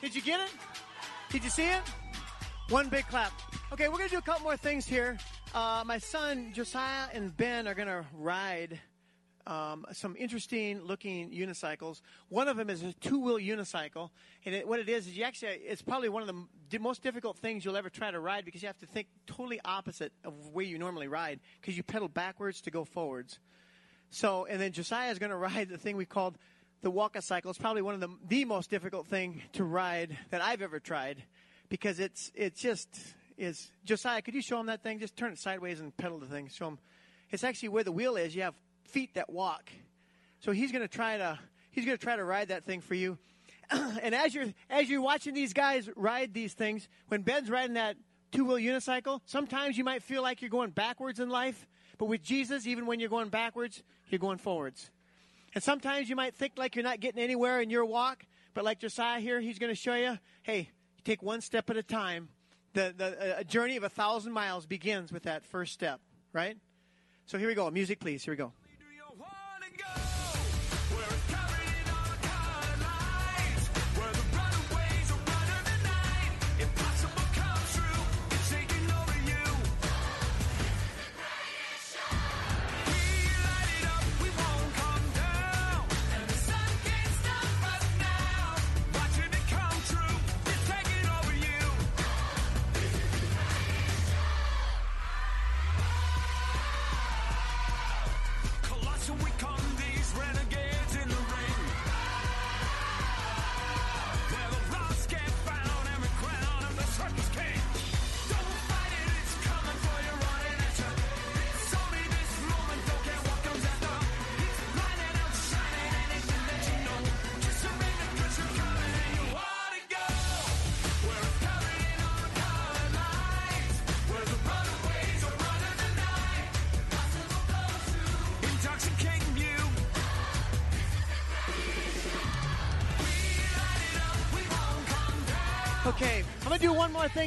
Did you get it? Did you see it? One big clap. Okay, we're going to do a couple more things here. Uh, my son Josiah and Ben are going to ride um, some interesting looking unicycles. One of them is a two wheel unicycle, and it, what it is is you actually it's probably one of the most difficult things you'll ever try to ride because you have to think totally opposite of where you normally ride because you pedal backwards to go forwards. So, and then Josiah is going to ride the thing we called the Waka cycle. is probably one of the the most difficult thing to ride that I've ever tried because it's it's just is Josiah. Could you show him that thing? Just turn it sideways and pedal the thing. Show him. It's actually where the wheel is. You have feet that walk. So he's going to try to he's going to try to ride that thing for you. and as you're as you're watching these guys ride these things, when Ben's riding that two wheel unicycle, sometimes you might feel like you're going backwards in life. But with Jesus, even when you're going backwards, you're going forwards. And sometimes you might think like you're not getting anywhere in your walk, but like Josiah here, he's going to show you, hey, you take one step at a time. The, the a journey of a thousand miles begins with that first step, right? So here we go. Music, please. Here we go.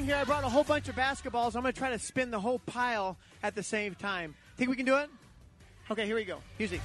Thing here. I brought a whole bunch of basketballs. I'm going to try to spin the whole pile at the same time. Think we can do it? Okay, here we go. Music.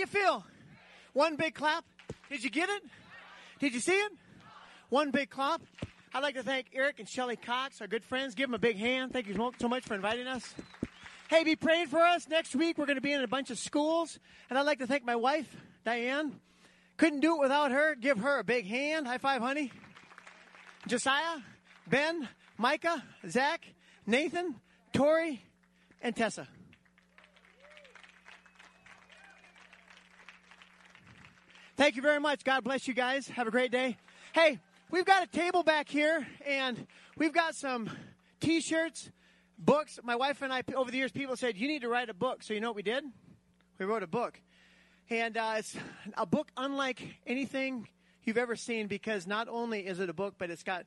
You feel? One big clap. Did you get it? Did you see it? One big clap. I'd like to thank Eric and Shelley Cox, our good friends. Give them a big hand. Thank you so much for inviting us. Hey, be praying for us. Next week, we're going to be in a bunch of schools. And I'd like to thank my wife, Diane. Couldn't do it without her. Give her a big hand. High five, honey. Josiah, Ben, Micah, Zach, Nathan, Tori, and Tessa. Thank you very much. God bless you guys. Have a great day. Hey, we've got a table back here, and we've got some t shirts, books. My wife and I, over the years, people said, You need to write a book. So, you know what we did? We wrote a book. And uh, it's a book unlike anything you've ever seen because not only is it a book, but it's got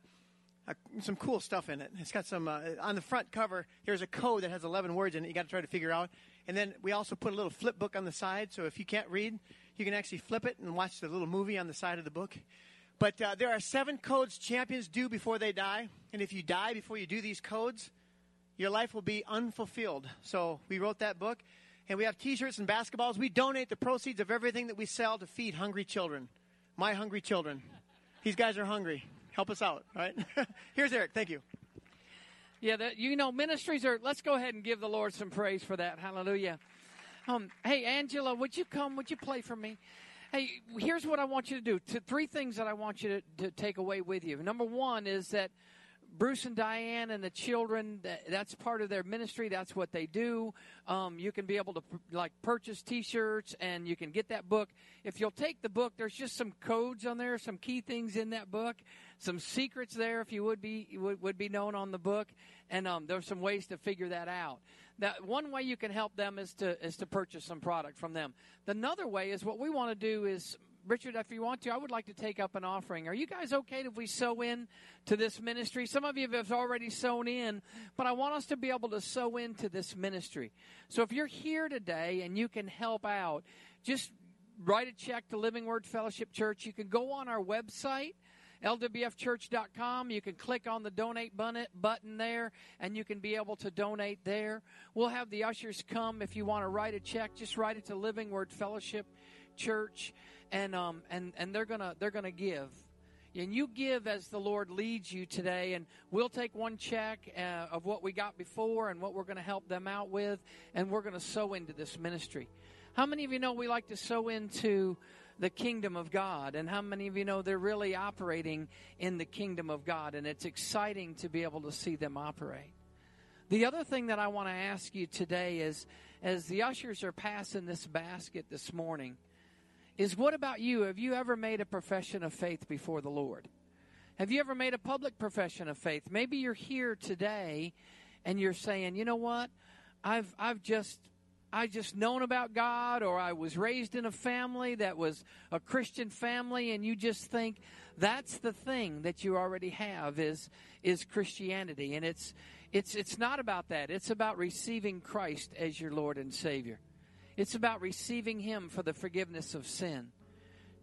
some cool stuff in it. It's got some, uh, on the front cover, there's a code that has 11 words in it you got to try to figure out. And then we also put a little flip book on the side, so if you can't read, you can actually flip it and watch the little movie on the side of the book. But uh, there are seven codes champions do before they die. And if you die before you do these codes, your life will be unfulfilled. So we wrote that book. And we have t shirts and basketballs. We donate the proceeds of everything that we sell to feed hungry children. My hungry children. These guys are hungry. Help us out, right? Here's Eric. Thank you. Yeah, you know, ministries are. Let's go ahead and give the Lord some praise for that. Hallelujah. Um, hey, Angela, would you come? Would you play for me? Hey, here's what I want you to do. T- three things that I want you to, to take away with you. Number one is that Bruce and Diane and the children, that, that's part of their ministry. That's what they do. Um, you can be able to like purchase T-shirts and you can get that book. If you'll take the book, there's just some codes on there, some key things in that book, some secrets there, if you would be would, would be known on the book, and um, there's some ways to figure that out. That one way you can help them is to is to purchase some product from them. Another way is what we want to do is Richard, if you want to, I would like to take up an offering. Are you guys okay if we sow in to this ministry? Some of you have already sown in, but I want us to be able to sow into this ministry. So if you're here today and you can help out, just write a check to Living Word Fellowship Church. You can go on our website lwfchurch.com. You can click on the donate button there and you can be able to donate there. We'll have the ushers come if you want to write a check. Just write it to Living Word Fellowship Church and um and and they're going to they're going to give. And you give as the Lord leads you today, and we'll take one check uh, of what we got before and what we're going to help them out with, and we're going to sow into this ministry. How many of you know we like to sow into the kingdom of God. And how many of you know they're really operating in the kingdom of God? And it's exciting to be able to see them operate. The other thing that I want to ask you today is as the ushers are passing this basket this morning, is what about you? Have you ever made a profession of faith before the Lord? Have you ever made a public profession of faith? Maybe you're here today and you're saying, you know what? I've, I've just I just known about God or I was raised in a family that was a Christian family and you just think that's the thing that you already have is is Christianity and it's it's it's not about that. It's about receiving Christ as your Lord and Savior. It's about receiving him for the forgiveness of sin.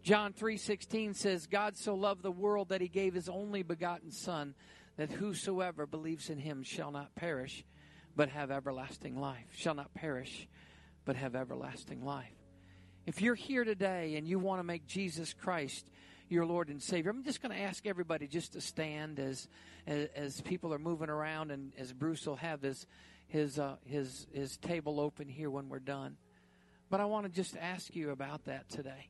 John 3:16 says God so loved the world that he gave his only begotten son that whosoever believes in him shall not perish but have everlasting life. Shall not perish but have everlasting life. If you're here today and you want to make Jesus Christ your Lord and Savior, I'm just going to ask everybody just to stand as, as, as people are moving around and as Bruce will have his his uh, his his table open here when we're done. But I want to just ask you about that today.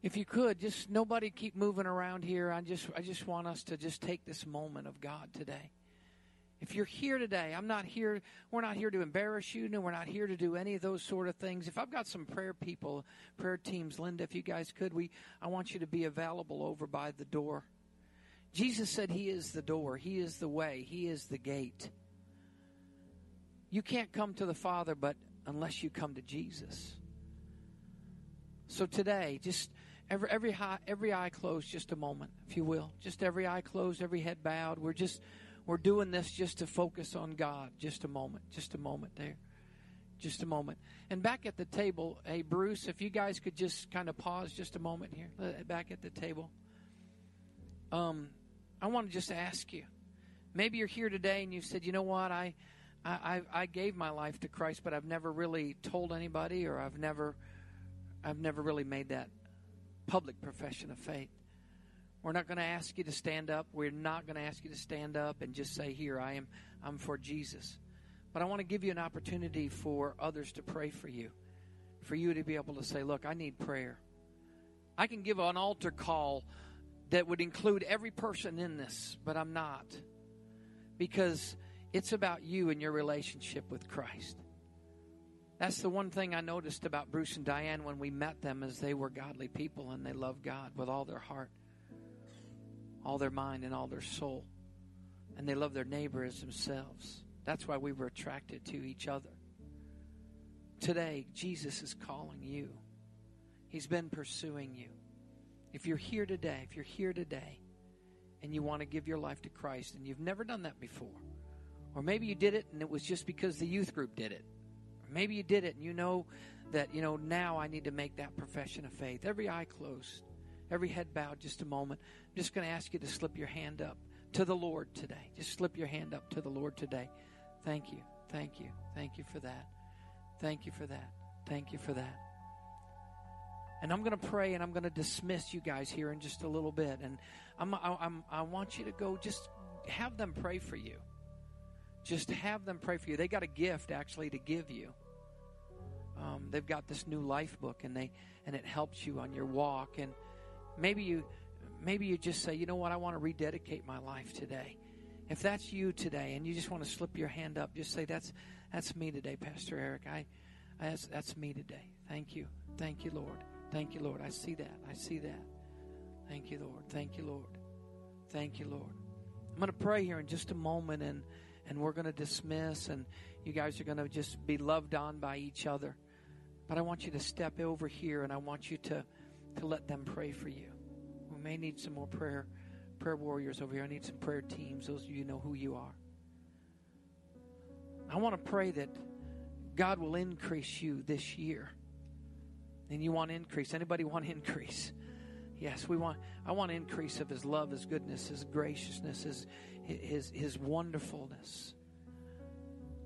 If you could, just nobody keep moving around here. I just I just want us to just take this moment of God today. If you're here today, I'm not here, we're not here to embarrass you, no, we're not here to do any of those sort of things. If I've got some prayer people, prayer teams, Linda, if you guys could, we I want you to be available over by the door. Jesus said he is the door, he is the way, he is the gate. You can't come to the Father but unless you come to Jesus. So today, just every every every eye closed just a moment, if you will. Just every eye closed, every head bowed. We're just we're doing this just to focus on God. Just a moment. Just a moment there. Just a moment. And back at the table, hey, Bruce, if you guys could just kind of pause just a moment here, uh, back at the table. Um, I want to just ask you. Maybe you're here today and you said, you know what, I, I, I gave my life to Christ, but I've never really told anybody, or I've never, I've never really made that public profession of faith. We're not going to ask you to stand up. We're not going to ask you to stand up and just say, Here, I am, I'm for Jesus. But I want to give you an opportunity for others to pray for you, for you to be able to say, Look, I need prayer. I can give an altar call that would include every person in this, but I'm not. Because it's about you and your relationship with Christ. That's the one thing I noticed about Bruce and Diane when we met them is they were godly people and they loved God with all their heart, all their mind and all their soul. And they love their neighbor as themselves. That's why we were attracted to each other. Today, Jesus is calling you. He's been pursuing you. If you're here today, if you're here today and you want to give your life to Christ and you've never done that before, or maybe you did it and it was just because the youth group did it, or maybe you did it and you know that, you know, now I need to make that profession of faith. Every eye closed, every head bowed just a moment. I'm just going to ask you to slip your hand up to the Lord today. Just slip your hand up to the Lord today. Thank you. Thank you. Thank you for that. Thank you for that. Thank you for that. And I'm going to pray and I'm going to dismiss you guys here in just a little bit. And I'm, I'm, I want you to go just have them pray for you. Just have them pray for you. They got a gift actually to give you. Um, they've got this new life book and they and it helps you on your walk. And maybe you maybe you just say, you know what, I want to rededicate my life today. If that's you today and you just want to slip your hand up, just say that's that's me today, Pastor Eric. I, that's, that's me today. Thank you. Thank you, Lord. Thank you, Lord. I see that. I see that. Thank you, Lord. Thank you, Lord. Thank you, Lord. I'm going to pray here in just a moment and and we're going to dismiss and you guys are going to just be loved on by each other. But I want you to step over here and I want you to to let them pray for you. We may need some more prayer prayer warriors over here. I need some prayer teams. Those of you know who you are. I want to pray that God will increase you this year. And you want increase. Anybody want increase? Yes, we want I want increase of his love, his goodness, his graciousness, his his his wonderfulness.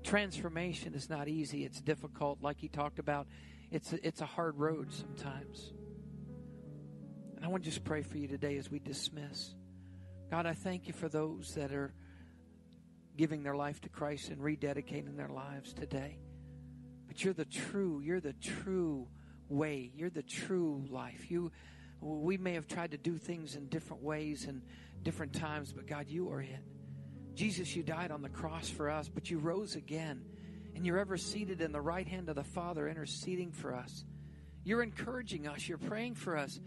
Transformation is not easy. It's difficult like he talked about. It's it's a hard road sometimes. I want to just pray for you today as we dismiss. God, I thank you for those that are giving their life to Christ and rededicating their lives today. But you're the true, you're the true way. You're the true life. You we may have tried to do things in different ways and different times, but God, you are it. Jesus, you died on the cross for us, but you rose again. And you're ever seated in the right hand of the Father, interceding for us. You're encouraging us. You're praying for us.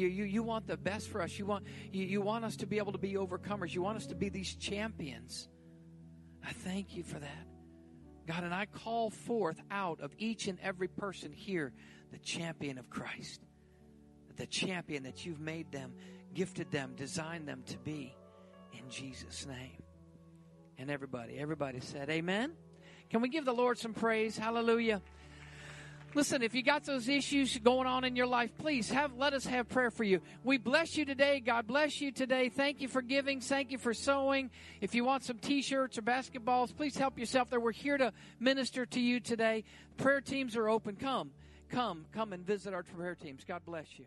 You, you, you want the best for us. You want, you, you want us to be able to be overcomers. You want us to be these champions. I thank you for that. God, and I call forth out of each and every person here the champion of Christ, the champion that you've made them, gifted them, designed them to be in Jesus' name. And everybody, everybody said, Amen. Can we give the Lord some praise? Hallelujah. Listen, if you got those issues going on in your life, please have let us have prayer for you. We bless you today. God bless you today. Thank you for giving. Thank you for sowing. If you want some t-shirts or basketballs, please help yourself there. We're here to minister to you today. Prayer teams are open. Come. Come, come and visit our prayer teams. God bless you.